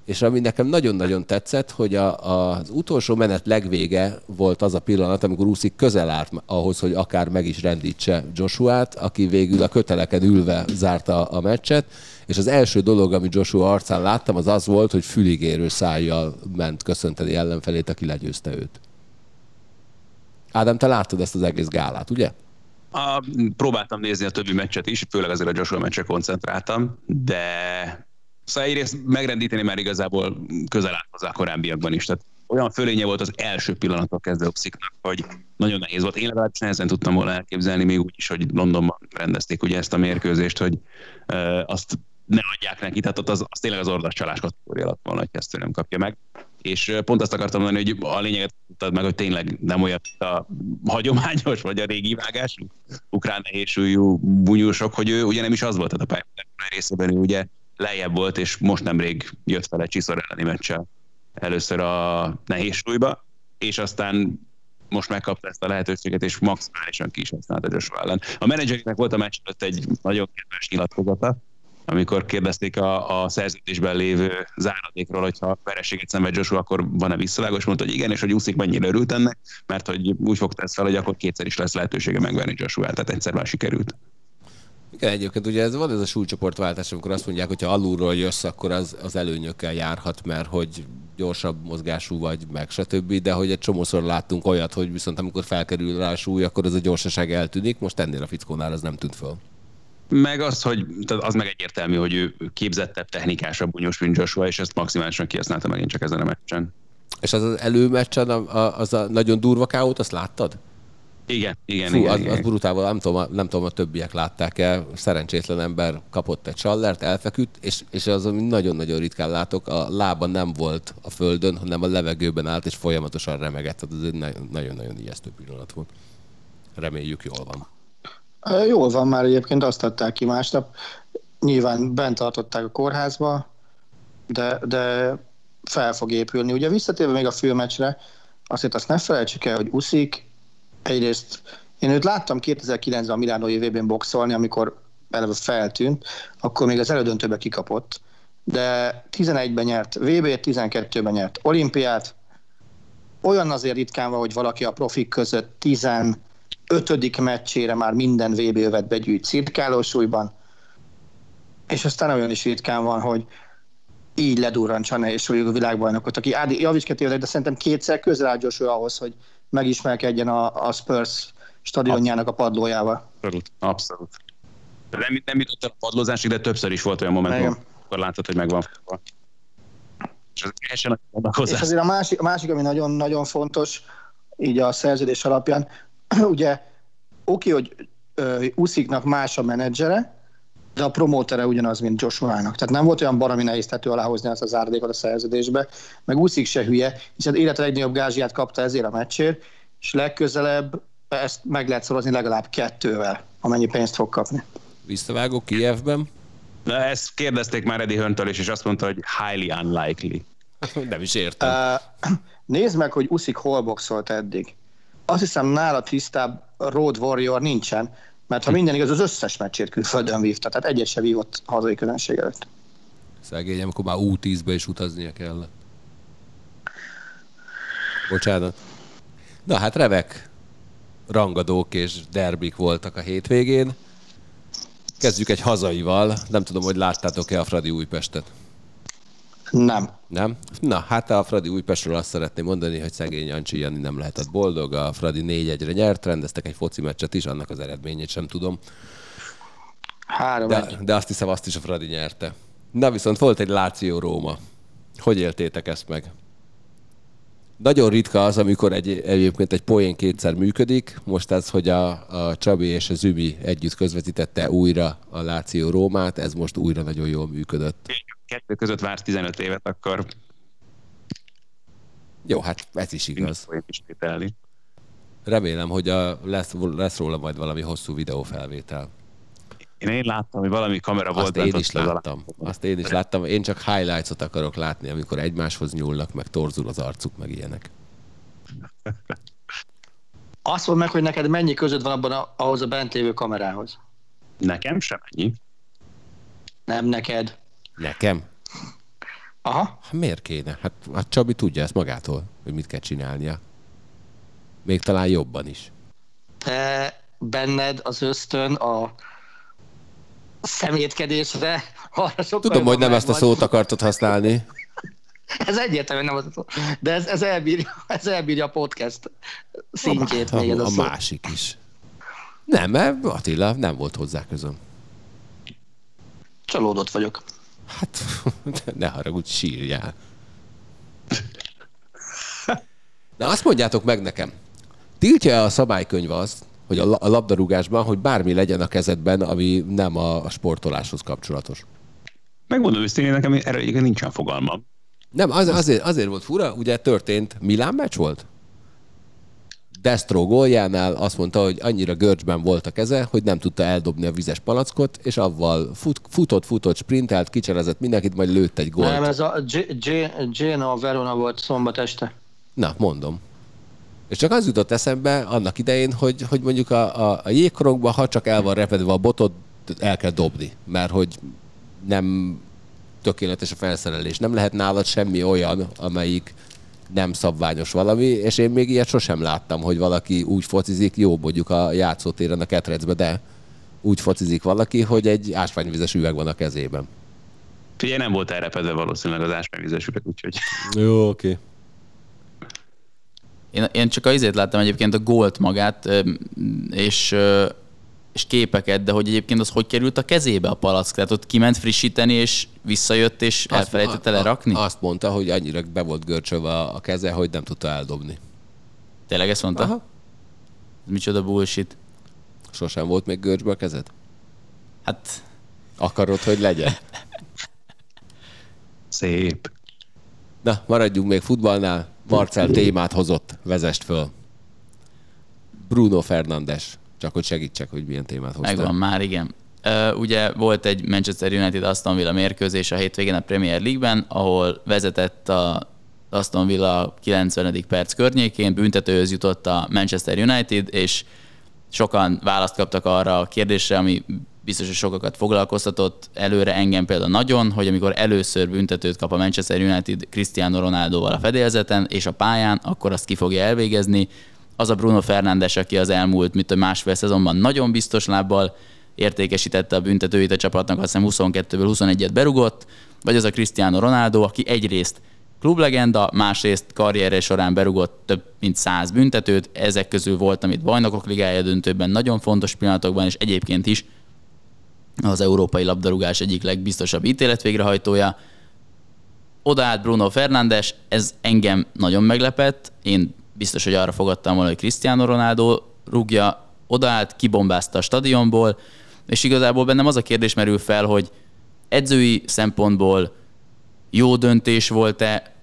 és ami nekem nagyon-nagyon tetszett, hogy a, az utolsó menet legvége volt az a pillanat, amikor Úszik közel állt ahhoz, hogy akár meg is rendítse Joshuát, aki végül a köteleken ülve zárta a meccset, és az első dolog, ami Joshua arcán láttam, az az volt, hogy füligérő szájjal ment köszönteni ellenfelét, aki legyőzte őt. Ádám, te láttad ezt az egész gálát, ugye? A, próbáltam nézni a többi meccset is, főleg azért a Joshua meccse koncentráltam, de szóval egyrészt megrendíteni már igazából közel állt hozzá a korábbiakban is. Tehát olyan fölénye volt az első pillanattól kezdve Upsziknak, hogy nagyon nehéz volt. Én legalábbis nehezen tudtam volna elképzelni, még úgy is, hogy Londonban rendezték ugye ezt a mérkőzést, hogy uh, azt ne adják neki, tehát ott az, az tényleg az ordas csalás kategória lett volna, hogy ezt ő nem kapja meg. És pont azt akartam mondani, hogy a lényeget tudtad meg, hogy tényleg nem olyan a hagyományos, vagy a régi vágású ukrán nehézsúlyú bunyósok, hogy ő ugye nem is az volt, tehát a pályán részében ő ugye lejjebb volt, és most nemrég jött fel egy Csiszor elleni meccsel először a nehéz súlyba, és aztán most megkapta ezt a lehetőséget, és maximálisan ki is használta Joshua ellen. A menedzsereknek volt a meccs előtt egy nagyon kedves nyilatkozata, amikor kérdezték a, a szerződésben lévő záradékról, hogyha vereséget szenved Joshua, akkor van-e visszavágos, mondta, hogy igen, és hogy úszik mennyire örült ennek, mert hogy úgy fogta ezt fel, hogy akkor kétszer is lesz lehetősége megverni Joshua, tehát egyszer már sikerült. Igen, egyébként ugye ez van ez a súlycsoportváltás, amikor azt mondják, hogy ha alulról jössz, akkor az, az előnyökkel járhat, mert hogy gyorsabb mozgású vagy, meg stb. De hogy egy csomószor láttunk olyat, hogy viszont amikor felkerül rá a súly, akkor ez a gyorsaság eltűnik. Most ennél a fickónál ez nem tűnt föl. Meg az, hogy az meg egyértelmű, hogy ő képzettebb, technikásabb bunyos, mint Joshua, és ezt maximálisan kihasználta megint csak ezen a meccsen. És az az előmeccsen, az a nagyon durva káót, azt láttad? Igen, igen, Fú, igen, az, igen. az brutál, nem tudom, nem tudom, a többiek látták-e, szerencsétlen ember kapott egy csallert, elfeküdt, és, és az, ami nagyon-nagyon ritkán látok, a lába nem volt a földön, hanem a levegőben állt, és folyamatosan remegett. Tehát ez egy nagyon-nagyon ijesztő pillanat volt. Reméljük jól van. Jól van már egyébként, azt adták ki másnap. Nyilván bent tartották a kórházba, de, de fel fog épülni. Ugye visszatérve még a főmeccsre, azért azt ne felejtsük el, hogy Uszik egyrészt én őt láttam 2009-ben a Milánó évében boxolni, amikor eleve feltűnt, akkor még az elődöntőbe kikapott, de 11-ben nyert VB-t, 12-ben nyert olimpiát, olyan azért ritkán van, hogy valaki a profik között 15. meccsére már minden VB övet begyűjt cirkálósúlyban, és aztán olyan is ritkán van, hogy így ledurrancsa és a világbajnokot, aki Ádi javítsd de szerintem kétszer közel áll ahhoz, hogy megismerkedjen a, a Spurs stadionjának a padlójával. Abszolút, abszolút. Nem, nem jutott a padlózásig, de többször is volt olyan momentum, akkor láttad, hogy megvan És az teljesen És azért a másik, a másik, ami nagyon-nagyon fontos, így a szerződés alapján, ugye oké, okay, hogy Usziknak más a menedzsere, de a promótere ugyanaz, mint Joshua-nak. Tehát nem volt olyan baromi nehéz tető alá hozni azt az árdékot a szerződésbe, meg Uszik se hülye, hiszen élet legnagyobb gázsiát kapta ezért a meccsért, és legközelebb ezt meg lehet szorozni legalább kettővel, amennyi pénzt fog kapni. Visszavágó Kievben? Na, ezt kérdezték már Eddie Höntől is, és azt mondta, hogy highly unlikely. Nem is értem. Uh, nézd meg, hogy Uszik hol boxolt eddig. Azt hiszem nála tisztább Road Warrior nincsen, mert ha minden igaz, az összes meccsét külföldön vívta, tehát egyet se vívott hazai közönség előtt. Szegény, amikor már U10-be is utaznia kell. Bocsánat. Na hát revek rangadók és derbik voltak a hétvégén. Kezdjük egy hazaival. Nem tudom, hogy láttátok-e a Fradi Újpestet. Nem. Nem? Na, hát a Fradi Újpestről azt szeretném mondani, hogy szegény Jancsi Jani nem lehetett boldog. A Fradi 4-1-re nyert, rendeztek egy foci meccset is, annak az eredményét sem tudom. Három de, de azt hiszem, azt is a Fradi nyerte. Na viszont volt egy Láció Róma. Hogy éltétek ezt meg? Nagyon ritka az, amikor egy, egyébként egy poén kétszer működik. Most ez, hogy a, a Csabi és a Zümi együtt közvetítette újra a Láció Rómát, ez most újra nagyon jól működött. Kettő között vársz 15 évet, akkor... Jó, hát ez is igaz. Ismételni. Remélem, hogy a, lesz, lesz róla majd valami hosszú videófelvétel. Én, én láttam, hogy valami kamera volt. Azt én is láttam. Azt én is láttam. Én csak highlights-ot akarok látni, amikor egymáshoz nyúlnak, meg torzul az arcuk, meg ilyenek. Azt mondd meg, hogy neked mennyi között van abban a, ahhoz a bent lévő kamerához? Nekem sem ennyi. Nem neked. Nekem? Aha. Hát miért kéne? Hát a Csabi tudja ezt magától, hogy mit kell csinálnia. Még talán jobban is. Te benned az ösztön a szemétkedésre. Arra sokkal Tudom, hogy nem ezt a szót akartod használni. Ez egyértelműen nem az a szó. De ez, ez, elbírja, ez elbírja a podcast szintjét a, még ez a, a szó. másik is. Nem, mert Attila nem volt hozzá közöm. Csalódott vagyok. Hát, ne haragudj, sírjál. Na azt mondjátok meg nekem, tiltja a szabálykönyv azt, hogy a labdarúgásban, hogy bármi legyen a kezedben, ami nem a sportoláshoz kapcsolatos? Megmondom őszintén, nekem erre egyébként nincsen fogalmam. Nem, az, azért, azért volt fura, ugye történt, Milán meccs volt? Destro góljánál azt mondta, hogy annyira görcsben volt a keze, hogy nem tudta eldobni a vizes palackot, és avval fut, futott, futott, sprintelt, kicserezett mindenkit, majd lőtt egy gólt. Nem, ez a Genoa Verona volt szombat este. Na, mondom. És csak az jutott eszembe annak idején, hogy, hogy mondjuk a, a, a jégkorongban, ha csak el van repedve a botod, el kell dobni, mert hogy nem tökéletes a felszerelés. Nem lehet nálad semmi olyan, amelyik nem szabványos valami, és én még ilyet sosem láttam, hogy valaki úgy focizik, jó mondjuk a játszótéren a ketrecbe, de úgy focizik valaki, hogy egy ásványvizes üveg van a kezében. Figyelj, nem volt elrepedve valószínűleg az ásványvizes üveg, úgyhogy... Jó, oké. Okay. Én, én csak azért láttam egyébként a gólt magát, és, és képeket, de hogy egyébként az hogy került a kezébe a palack? Tehát ott kiment frissíteni, és visszajött, és azt, elfelejtette lerakni? Azt mondta, hogy annyira be volt görcsölve a keze, hogy nem tudta eldobni. Tényleg ezt mondta? Aha. Micsoda bullshit. Sosem volt még görcsbe a kezed? Hát... Akarod, hogy legyen? Szép. Na, maradjunk még futballnál. Marcel témát hozott, vezest föl. Bruno Fernandes. Csak hogy segítsek, hogy milyen témát hoztál. Megvan már, igen. Ugye volt egy Manchester United Aston Villa mérkőzés a hétvégén a Premier League-ben, ahol vezetett a Aston Villa 90. perc környékén, büntetőhöz jutott a Manchester United, és sokan választ kaptak arra a kérdésre, ami biztos, hogy sokakat foglalkoztatott előre engem például nagyon, hogy amikor először büntetőt kap a Manchester United Cristiano Ronaldoval a fedélzeten és a pályán, akkor azt ki fogja elvégezni. Az a Bruno Fernandes, aki az elmúlt, mint a másfél szezonban nagyon biztos lábbal értékesítette a büntetőit a csapatnak, azt hiszem 22-ből 21-et berugott, vagy az a Cristiano Ronaldo, aki egyrészt klublegenda, másrészt karrierje során berugott több mint száz büntetőt, ezek közül volt, amit bajnokok ligája döntőben nagyon fontos pillanatokban, és egyébként is az európai labdarúgás egyik legbiztosabb ítéletvégrehajtója. Odaállt Bruno Fernandes, ez engem nagyon meglepett, én biztos, hogy arra fogadtam volna, hogy Cristiano Ronaldo rúgja, odaállt, kibombázta a stadionból, és igazából bennem az a kérdés merül fel, hogy edzői szempontból jó döntés volt-e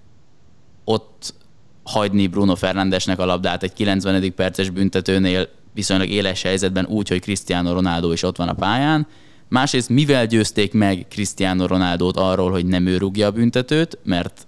ott hagyni Bruno Fernandesnek a labdát egy 90. perces büntetőnél viszonylag éles helyzetben úgy, hogy Cristiano Ronaldo is ott van a pályán, Másrészt mivel győzték meg Cristiano Ronaldot arról, hogy nem ő rúgja a büntetőt, mert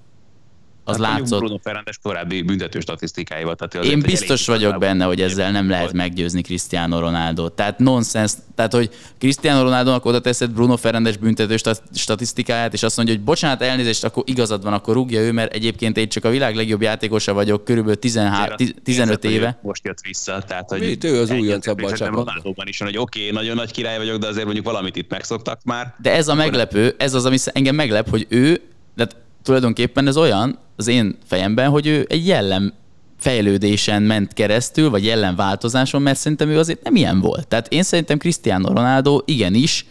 az hát látszott. Bruno Fernandes korábbi büntető statisztikáival. Tehát Én biztos vagyok benne, hogy ezzel nem lehet meggyőzni Cristiano Ronaldo. Tehát nonsens, tehát hogy Cristiano Ronaldo-nak oda teszed Bruno Fernandes büntető statisztikáját, és azt mondja, hogy bocsánat, elnézést, akkor igazad van, akkor rúgja ő, mert egyébként én csak a világ legjobb játékosa vagyok, körülbelül 13, 15 éve. Most jött vissza, tehát hogy Mit, ő az újonc abban a csapatban. is, hogy oké, okay, nagyon nagy király vagyok, de azért mondjuk valamit itt megszoktak már. De ez a meglepő, ez az, ami engem meglep, hogy ő, de tulajdonképpen ez olyan az én fejemben, hogy ő egy jellem fejlődésen ment keresztül, vagy jellemváltozáson, mert szerintem ő azért nem ilyen volt. Tehát én szerintem Cristiano Ronaldo igenis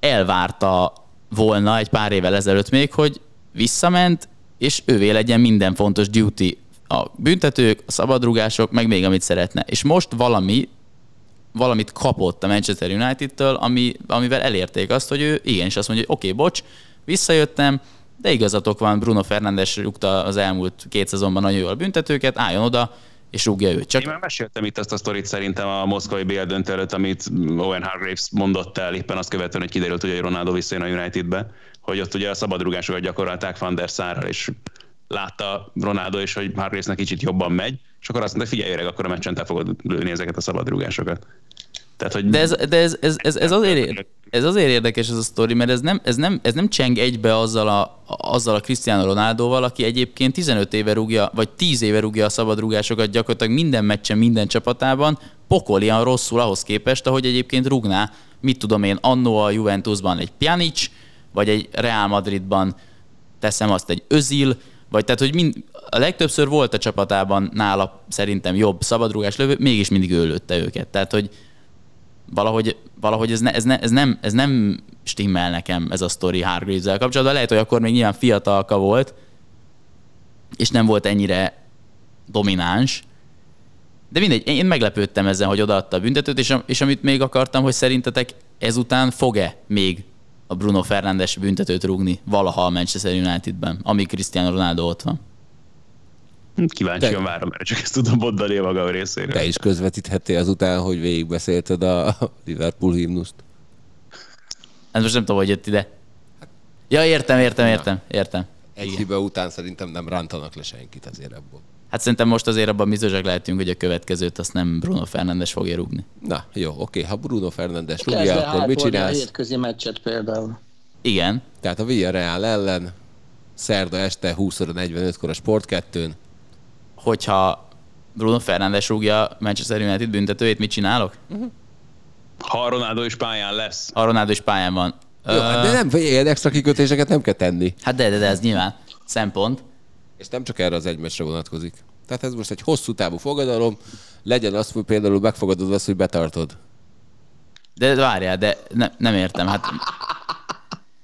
elvárta volna egy pár évvel ezelőtt még, hogy visszament, és ővé legyen minden fontos duty. A büntetők, a szabadrugások, meg még amit szeretne. És most valami, valamit kapott a Manchester United-től, ami, amivel elérték azt, hogy ő igenis azt mondja, hogy oké, okay, bocs, visszajöttem, de igazatok van, Bruno Fernandes rúgta az elmúlt két szezonban nagyon jól büntetőket, álljon oda, és rúgja őt. Csak... Én már meséltem itt azt a sztorit szerintem a moszkvai BL döntő előtt, amit Owen Hargraves mondott el, éppen azt követően, hogy kiderült, hogy Ronaldo visszajön a Unitedbe, hogy ott ugye a szabadrugásokat gyakorolták Van der Sárral, és látta Ronaldo is, hogy Hargravesnek kicsit jobban megy, és akkor azt mondta, figyelj öreg, akkor a meccsen te fogod lőni ezeket a szabadrugásokat. Tehát, hogy de ez, de ez, ez, ez, ez, azért, ez azért érdekes ez a sztori, mert ez nem, ez nem, ez nem cseng egybe azzal a, azzal a Cristiano Ronaldoval, aki egyébként 15 éve rúgja, vagy 10 éve rúgja a szabadrúgásokat gyakorlatilag minden meccsen, minden csapatában, pokolian rosszul ahhoz képest, ahogy egyébként rúgná, mit tudom én, annó a Juventusban egy Pjanic, vagy egy Real Madridban teszem azt egy Özil, vagy tehát, hogy mind, a legtöbbször volt a csapatában nála szerintem jobb szabadrúgás lövő, mégis mindig ő lőtte őket. Tehát, hogy valahogy, valahogy ez, ne, ez, ne, ez, nem, ez nem stimmel nekem ez a sztori Hargreaves-zel kapcsolatban. Lehet, hogy akkor még nyilván fiatalka volt, és nem volt ennyire domináns. De mindegy, én meglepődtem ezen, hogy odaadta a büntetőt, és, és amit még akartam, hogy szerintetek ezután fog-e még a Bruno Fernandes büntetőt rúgni valaha a Manchester Unitedben, amíg Cristiano Ronaldo ott van. Kíváncsian De... várom, mert csak ezt tudom mondani a maga részéről. Te is közvetíthetél azután, hogy végigbeszélted a Liverpool himnuszt. Hát most nem tudom, hogy jött ide. Ja, értem, értem, értem, értem. Egy hiba után szerintem nem rántanak le senkit azért ebből. Hát szerintem most azért abban biztosak lehetünk, hogy a következőt azt nem Bruno Fernandes fogja rúgni. Na, jó, oké, ha Bruno Fernandes rúgja, akkor mit csinálsz? a hétközi meccset például. Igen. Tehát a Villarreal ellen szerda este 20-45-kor a Sport 2 hogyha Bruno Fernandes rúgja Manchester United büntetőjét, mit csinálok? Uh-huh. Ha a Ronaldo is pályán lesz. A Ronaldo is pályán van. Jó, hát de nem, ilyen extra kikötéseket nem kell tenni. Hát de, de, de ez nyilván szempont. És nem csak erre az egy meccsre vonatkozik. Tehát ez most egy hosszú távú fogadalom, legyen az, hogy például megfogadod azt, hogy betartod. De várjál, de ne, nem értem. Hát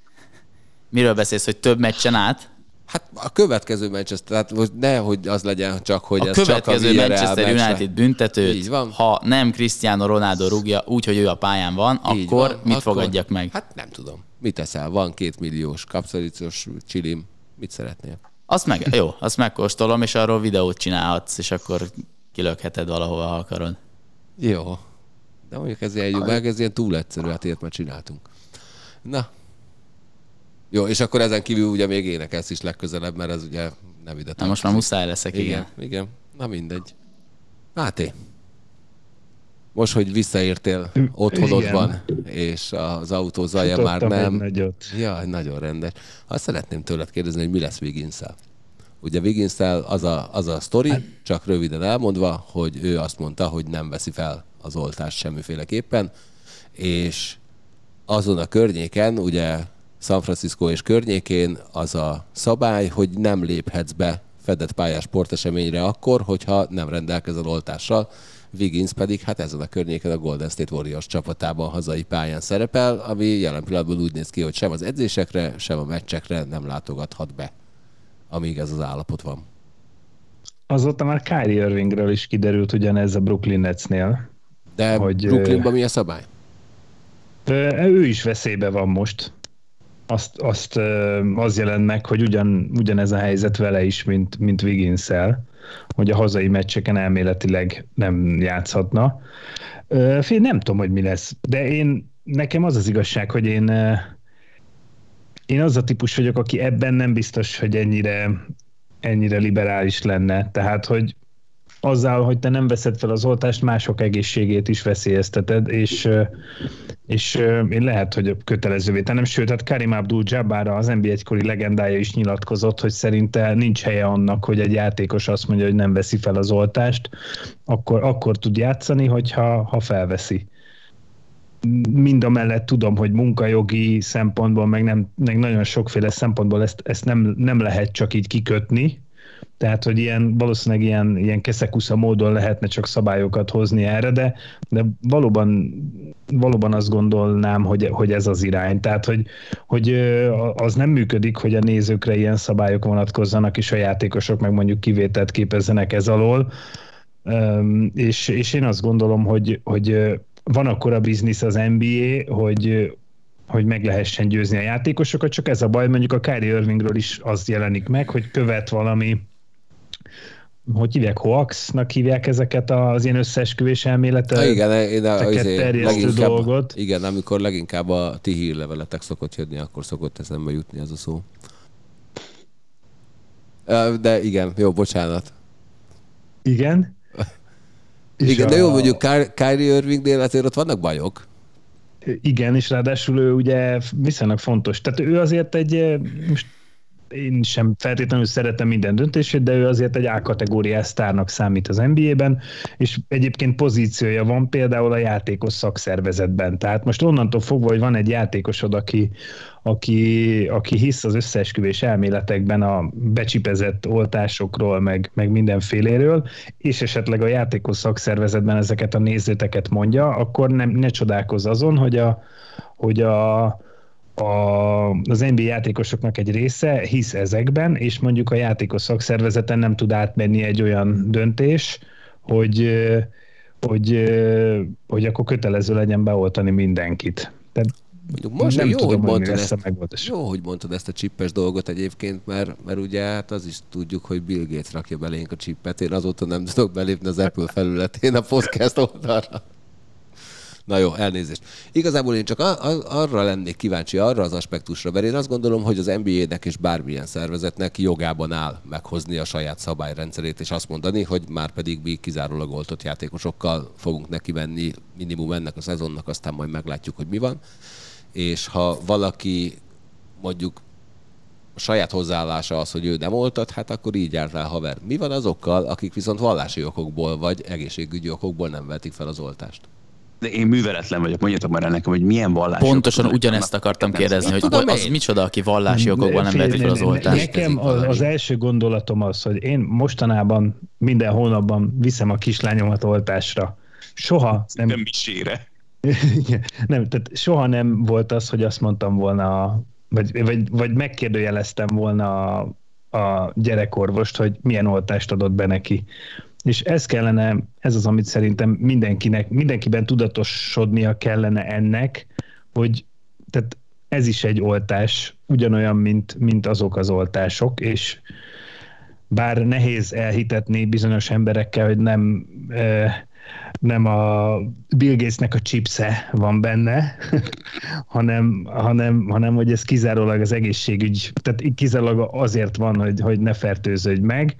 miről beszélsz, hogy több meccsen át? Hát a következő Manchester, tehát most nehogy az legyen csak, hogy A ez következő csak a Manchester Villarreal United büntetőt, Így van. ha nem Cristiano Ronaldo rúgja úgy, hogy ő a pályán van, Így akkor van, mit fogadjak meg? Hát nem tudom. Mit teszel? Van két milliós kapszalicos csilim. Mit szeretnél? Azt meg, jó, azt megkóstolom, és arról videót csinálhatsz, és akkor kilökheted valahova, ha akarod. Jó. De mondjuk ez ilyen, ez ilyen túl egyszerű, hát ilyet már csináltunk. Na. Jó, és akkor ezen kívül ugye még énekelsz is legközelebb, mert ez ugye nem ide Na most már muszáj leszek, igen. Igen, igen. Na mindegy. Máté. Most, hogy visszaértél otthonodban, és az autó zaja már nem. nagyot. Ja, nagyon rendes. Azt szeretném tőled kérdezni, hogy mi lesz wiggins Ugye wiggins az a, az a sztori, Hát- csak röviden elmondva, hogy ő azt mondta, hogy nem veszi fel az oltást semmiféleképpen, és azon a környéken, ugye San Francisco és környékén az a szabály, hogy nem léphetsz be fedett pályás sporteseményre akkor, hogyha nem rendelkezel oltással. Wiggins pedig hát ezen a környéken a Golden State Warriors csapatában hazai pályán szerepel, ami jelen pillanatban úgy néz ki, hogy sem az edzésekre, sem a meccsekre nem látogathat be, amíg ez az állapot van. Azóta már Kyrie Irvingről is kiderült ugyanez a Brooklyn Netsnél. De Hogy, Brooklynban mi a szabály? Ö, Ő is veszélybe van most. Azt, azt az jelent meg, hogy ugyan, ugyanez a helyzet vele is, mint, mint wiggins hogy a hazai meccseken elméletileg nem játszhatna. Fél, nem tudom, hogy mi lesz, de én, nekem az az igazság, hogy én, én az a típus vagyok, aki ebben nem biztos, hogy ennyire, ennyire liberális lenne. Tehát, hogy azzal, hogy te nem veszed fel az oltást, mások egészségét is veszélyezteted, és, és én lehet, hogy kötelezővé tennem. Sőt, hát Karim Abdul-Jabbar, az NBA egykori legendája is nyilatkozott, hogy szerinte nincs helye annak, hogy egy játékos azt mondja, hogy nem veszi fel az oltást, akkor, akkor tud játszani, hogyha ha felveszi. Mind a mellett tudom, hogy munkajogi szempontból, meg, nem, meg nagyon sokféle szempontból ezt, ezt nem, nem lehet csak így kikötni, tehát, hogy ilyen, valószínűleg ilyen, ilyen keszekusza módon lehetne csak szabályokat hozni erre, de, de valóban, valóban azt gondolnám, hogy, hogy ez az irány. Tehát, hogy, hogy az nem működik, hogy a nézőkre ilyen szabályok vonatkozzanak, és a játékosok meg mondjuk kivételt képezzenek ez alól. És, és én azt gondolom, hogy, hogy van akkora biznisz az NBA, hogy hogy meg lehessen győzni a játékosokat, csak ez a baj, mondjuk a Kyrie Irvingről is az jelenik meg, hogy követ valami hogy hívják, hoaxnak hívják ezeket az ilyen összeesküvés elméletet? Igen, azért terjesztő dolgot. Igen, amikor leginkább a ti hírleveletek szokott jönni, akkor szokott eszembe jutni ez a szó. De igen, jó, bocsánat. Igen. Igen, de jó, mondjuk Ky- Kyrie Irvingnél azért ott vannak bajok. Igen, és ráadásul ő ugye viszonylag fontos. Tehát ő azért egy, most én sem feltétlenül szeretem minden döntését, de ő azért egy A-kategóriás sztárnak számít az NBA-ben, és egyébként pozíciója van például a játékos szakszervezetben. Tehát most onnantól fogva, hogy van egy játékosod, aki, aki, aki hisz az összeesküvés elméletekben a becsipezett oltásokról, meg, meg mindenféléről, és esetleg a játékos szakszervezetben ezeket a nézőteket mondja, akkor nem, ne csodálkozz azon, hogy a, hogy a, a, az NBA játékosoknak egy része hisz ezekben, és mondjuk a játékos szakszervezeten nem tud átmenni egy olyan döntés, hogy, hogy, hogy akkor kötelező legyen beoltani mindenkit. Tehát Mondjuk most nem jó, tudom, hogy mondtad ezt, megoldás. jó, hogy mondtad ezt a csippes dolgot egyébként, mert, mert ugye hát az is tudjuk, hogy Bill Gates rakja belénk a csippet. Én azóta nem tudok belépni az Apple felületén a podcast oldalra. Na jó, elnézést. Igazából én csak a, a, arra lennék kíváncsi, arra az aspektusra, mert én azt gondolom, hogy az NBA-nek és bármilyen szervezetnek jogában áll meghozni a saját szabályrendszerét, és azt mondani, hogy már pedig mi kizárólag oltott játékosokkal fogunk neki menni minimum ennek a szezonnak, aztán majd meglátjuk, hogy mi van. És ha valaki mondjuk a saját hozzáállása az, hogy ő nem oltat, hát akkor így járt el haver. Mi van azokkal, akik viszont vallási okokból vagy egészségügyi okokból nem vetik fel az oltást? De én műveletlen vagyok, mondjatok már el nekem, hogy milyen vallás. Pontosan ugyanezt akartam kérdezni, hogy, hogy az micsoda, aki vallási okokból nem fel az oltást. Nekem az, az első gondolatom az, hogy én mostanában minden hónapban viszem a kislányomat oltásra. Soha nem... Nem misére. nem, tehát soha nem volt az, hogy azt mondtam volna, vagy, vagy, vagy megkérdőjeleztem volna a, a gyerekorvost, hogy milyen oltást adott be neki. És ez kellene, ez az, amit szerintem mindenkinek, mindenkiben tudatosodnia kellene ennek, hogy tehát ez is egy oltás, ugyanolyan, mint, mint azok az oltások, és bár nehéz elhitetni bizonyos emberekkel, hogy nem, nem a Bill Gatesnek a chipse van benne, hanem, hanem, hanem hogy ez kizárólag az egészségügy, tehát kizárólag azért van, hogy, hogy ne fertőződj meg,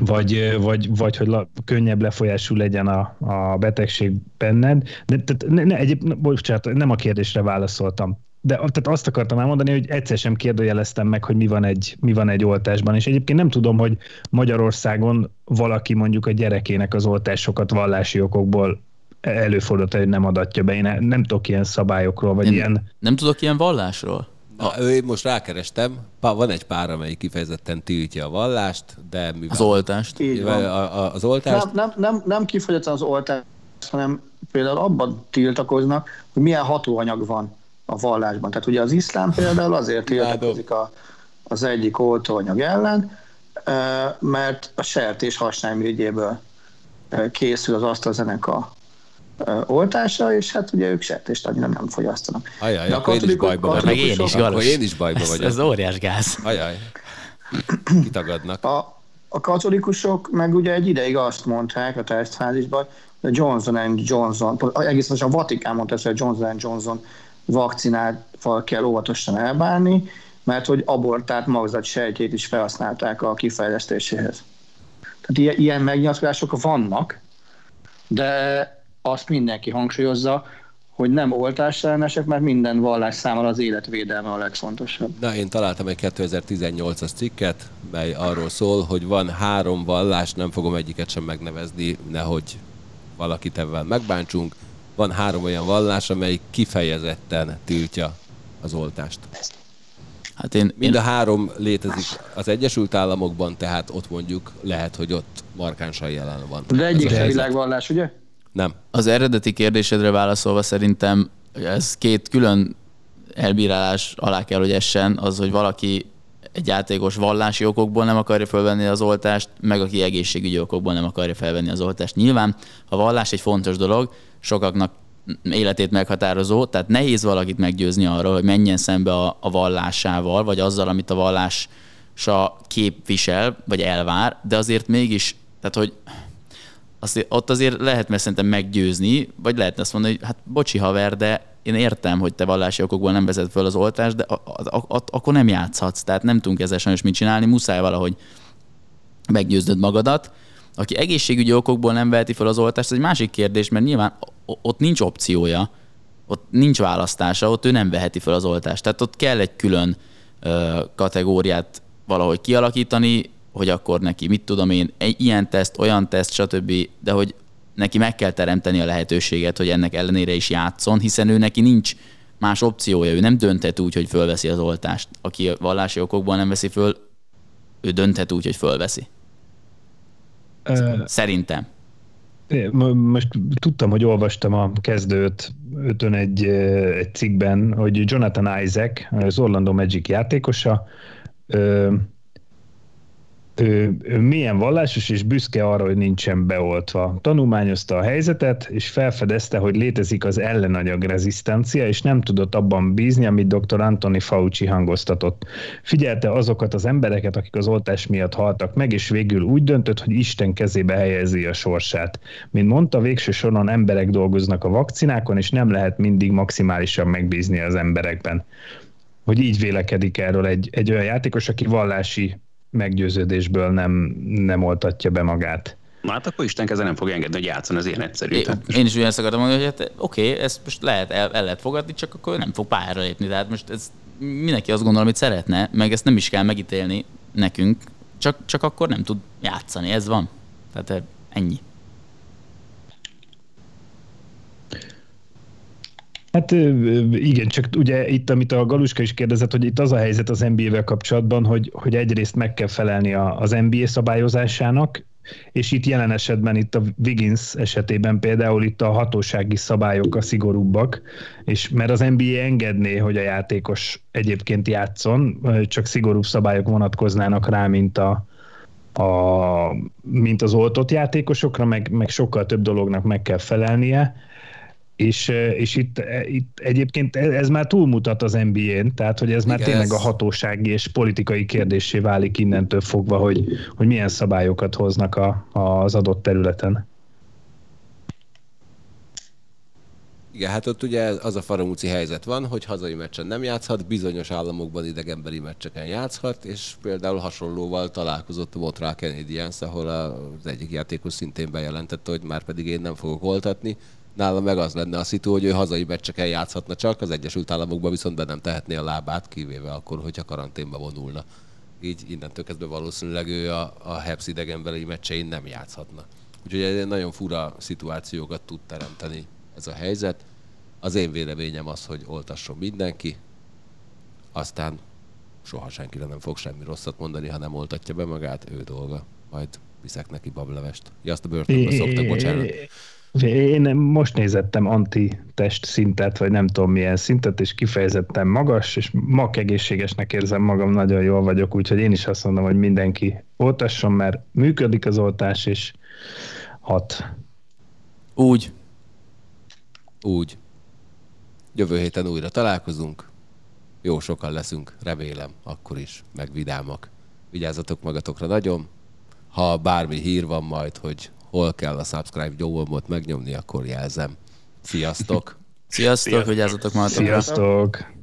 vagy, vagy, vagy hogy la, könnyebb lefolyású legyen a, a betegség benned. De tehát ne, ne, egyéb, bocsánat, nem a kérdésre válaszoltam. De tehát azt akartam elmondani, hogy egyszer sem kérdőjeleztem meg, hogy mi van, egy, mi van egy oltásban. És egyébként nem tudom, hogy Magyarországon valaki mondjuk a gyerekének az oltásokat vallási okokból előfordult, hogy nem adatja be. Én nem tudok ilyen szabályokról, vagy nem, ilyen... Nem tudok ilyen vallásról? Na, ő most rákerestem, van egy pár, amelyik kifejezetten tiltja a vallást, de mivel... Az oltást. Így van. A, a, az oltást... Nem, nem, nem, nem kifejezetten az oltást, hanem például abban tiltakoznak, hogy milyen hatóanyag van a vallásban. Tehát ugye az iszlám például azért tiltakozik a, az egyik oltóanyag ellen, mert a sertés hasnálmirigyéből készül az AstraZeneca oltása, és hát ugye ők sertést annyira nem fogyasztanak. Ajaj, De akkor én is bajba vagyok. Meg én is, akkor én is bajba vagyok. Ez, ez óriás gáz. Ajaj, kitagadnak. A, a katolikusok meg ugye egy ideig azt mondták a tesztfázisban, hogy Johnson Johnson, egész most a Vatikán mondta hogy Johnson Johnson vakcinával kell óvatosan elbánni, mert hogy abortált magzat sejtjét is felhasználták a kifejlesztéséhez. Tehát ilyen, ilyen megnyilatkozások vannak, de azt mindenki hangsúlyozza, hogy nem oltásellenesek, mert minden vallás számára az életvédelme a legfontosabb. Na, én találtam egy 2018-as cikket, mely arról szól, hogy van három vallás, nem fogom egyiket sem megnevezni, nehogy valakit ebben megbántsunk. Van három olyan vallás, amely kifejezetten tiltja az oltást. Hát én, Mind a három létezik az Egyesült Államokban, tehát ott mondjuk lehet, hogy ott markánsan jelen van. De egyik világvallás, ugye? Nem. Az eredeti kérdésedre válaszolva szerintem ez két külön elbírálás alá kell, hogy essen, az, hogy valaki egy játékos vallási okokból nem akarja felvenni az oltást, meg aki egészségügyi okokból nem akarja felvenni az oltást. Nyilván a vallás egy fontos dolog, sokaknak életét meghatározó, tehát nehéz valakit meggyőzni arról, hogy menjen szembe a, a vallásával, vagy azzal, amit a vallása képvisel, vagy elvár, de azért mégis, tehát hogy azt, ott azért lehet mert szerintem meggyőzni, vagy lehetne azt mondani, hogy hát bocsi haver, de én értem, hogy te vallási okokból nem vezet föl az oltást, de a, a, a, akkor nem játszhatsz, tehát nem tudunk ezzel sajnos mit csinálni, muszáj valahogy meggyőznöd magadat. Aki egészségügyi okokból nem veheti fel az oltást, ez egy másik kérdés, mert nyilván ott nincs opciója, ott nincs választása, ott ő nem veheti fel az oltást. Tehát ott kell egy külön ö, kategóriát valahogy kialakítani, hogy akkor neki, mit tudom én, egy ilyen teszt, olyan teszt, stb., de hogy neki meg kell teremteni a lehetőséget, hogy ennek ellenére is játszon, hiszen ő neki nincs más opciója, ő nem dönthet úgy, hogy fölveszi az oltást. Aki a vallási okokból nem veszi föl, ő dönthet úgy, hogy fölveszi. Szerintem. Most tudtam, hogy olvastam a kezdőt ötön egy, egy cikkben, hogy Jonathan Isaac, az Orlando Magic játékosa, ő, ő milyen vallásos és büszke arra, hogy nincsen beoltva. Tanulmányozta a helyzetet, és felfedezte, hogy létezik az ellenanyag rezisztencia, és nem tudott abban bízni, amit dr. Anthony Fauci hangoztatott. Figyelte azokat az embereket, akik az oltás miatt haltak meg, és végül úgy döntött, hogy Isten kezébe helyezi a sorsát. Mint mondta, végső soron emberek dolgoznak a vakcinákon, és nem lehet mindig maximálisan megbízni az emberekben hogy így vélekedik erről egy, egy olyan játékos, aki vallási meggyőződésből nem, nem oltatja be magát. Na hát akkor Isten keze nem fog engedni, hogy játszon, ez ilyen egyszerű. É, én is ugyanezt akartam mondani, hogy hát, oké, okay, ezt most lehet, el, el lehet fogadni, csak akkor nem fog pályára lépni. Tehát most ez mindenki azt gondol, amit szeretne, meg ezt nem is kell megítélni nekünk, csak, csak akkor nem tud játszani, ez van. Tehát ennyi. Hát igen, csak ugye itt, amit a Galuska is kérdezett, hogy itt az a helyzet az NBA-vel kapcsolatban, hogy, hogy egyrészt meg kell felelni az NBA szabályozásának, és itt jelen esetben itt a Wiggins esetében például itt a hatósági szabályok a szigorúbbak, és mert az NBA engedné, hogy a játékos egyébként játszon, csak szigorúbb szabályok vonatkoznának rá, mint a, a, mint az oltott játékosokra, meg, meg sokkal több dolognak meg kell felelnie, és, és itt, itt egyébként ez már túlmutat az NBA-n, tehát hogy ez Igen, már tényleg ez... a hatósági és politikai kérdésé válik innentől fogva, hogy, hogy milyen szabályokat hoznak a, az adott területen. Igen, hát ott ugye az a faramúci helyzet van, hogy hazai meccsen nem játszhat, bizonyos államokban idegenbeli meccseken játszhat, és például hasonlóval találkozott a Montreal Canadiens, ahol az egyik játékos szintén bejelentette, hogy már pedig én nem fogok oltatni, nála meg az lenne a szitu, hogy ő hazai meccseken játszhatna csak, az Egyesült Államokban viszont be nem tehetné a lábát, kivéve akkor, hogyha karanténba vonulna. Így innentől kezdve valószínűleg ő a, a Hebs idegenbeli meccsein nem játszhatna. Úgyhogy egy nagyon fura szituációkat tud teremteni ez a helyzet. Az én véleményem az, hogy oltasson mindenki, aztán soha senkire nem fog semmi rosszat mondani, ha nem oltatja be magát, ő dolga. Majd viszek neki bablevest. Ja, azt a börtönbe szoktak, bocsánat. Én most nézettem anti-test szintet, vagy nem tudom milyen szintet, és kifejezetten magas, és mag egészségesnek érzem magam, nagyon jól vagyok, úgyhogy én is azt mondom, hogy mindenki oltasson, mert működik az oltás, és hat. Úgy. Úgy. Jövő héten újra találkozunk. Jó sokan leszünk, remélem, akkor is, meg vidámak. Vigyázzatok magatokra nagyon. Ha bármi hír van majd, hogy hol kell a subscribe gyomot megnyomni, akkor jelzem. Sziasztok! Sziasztok, vigyázzatok magatokra! Sziasztok!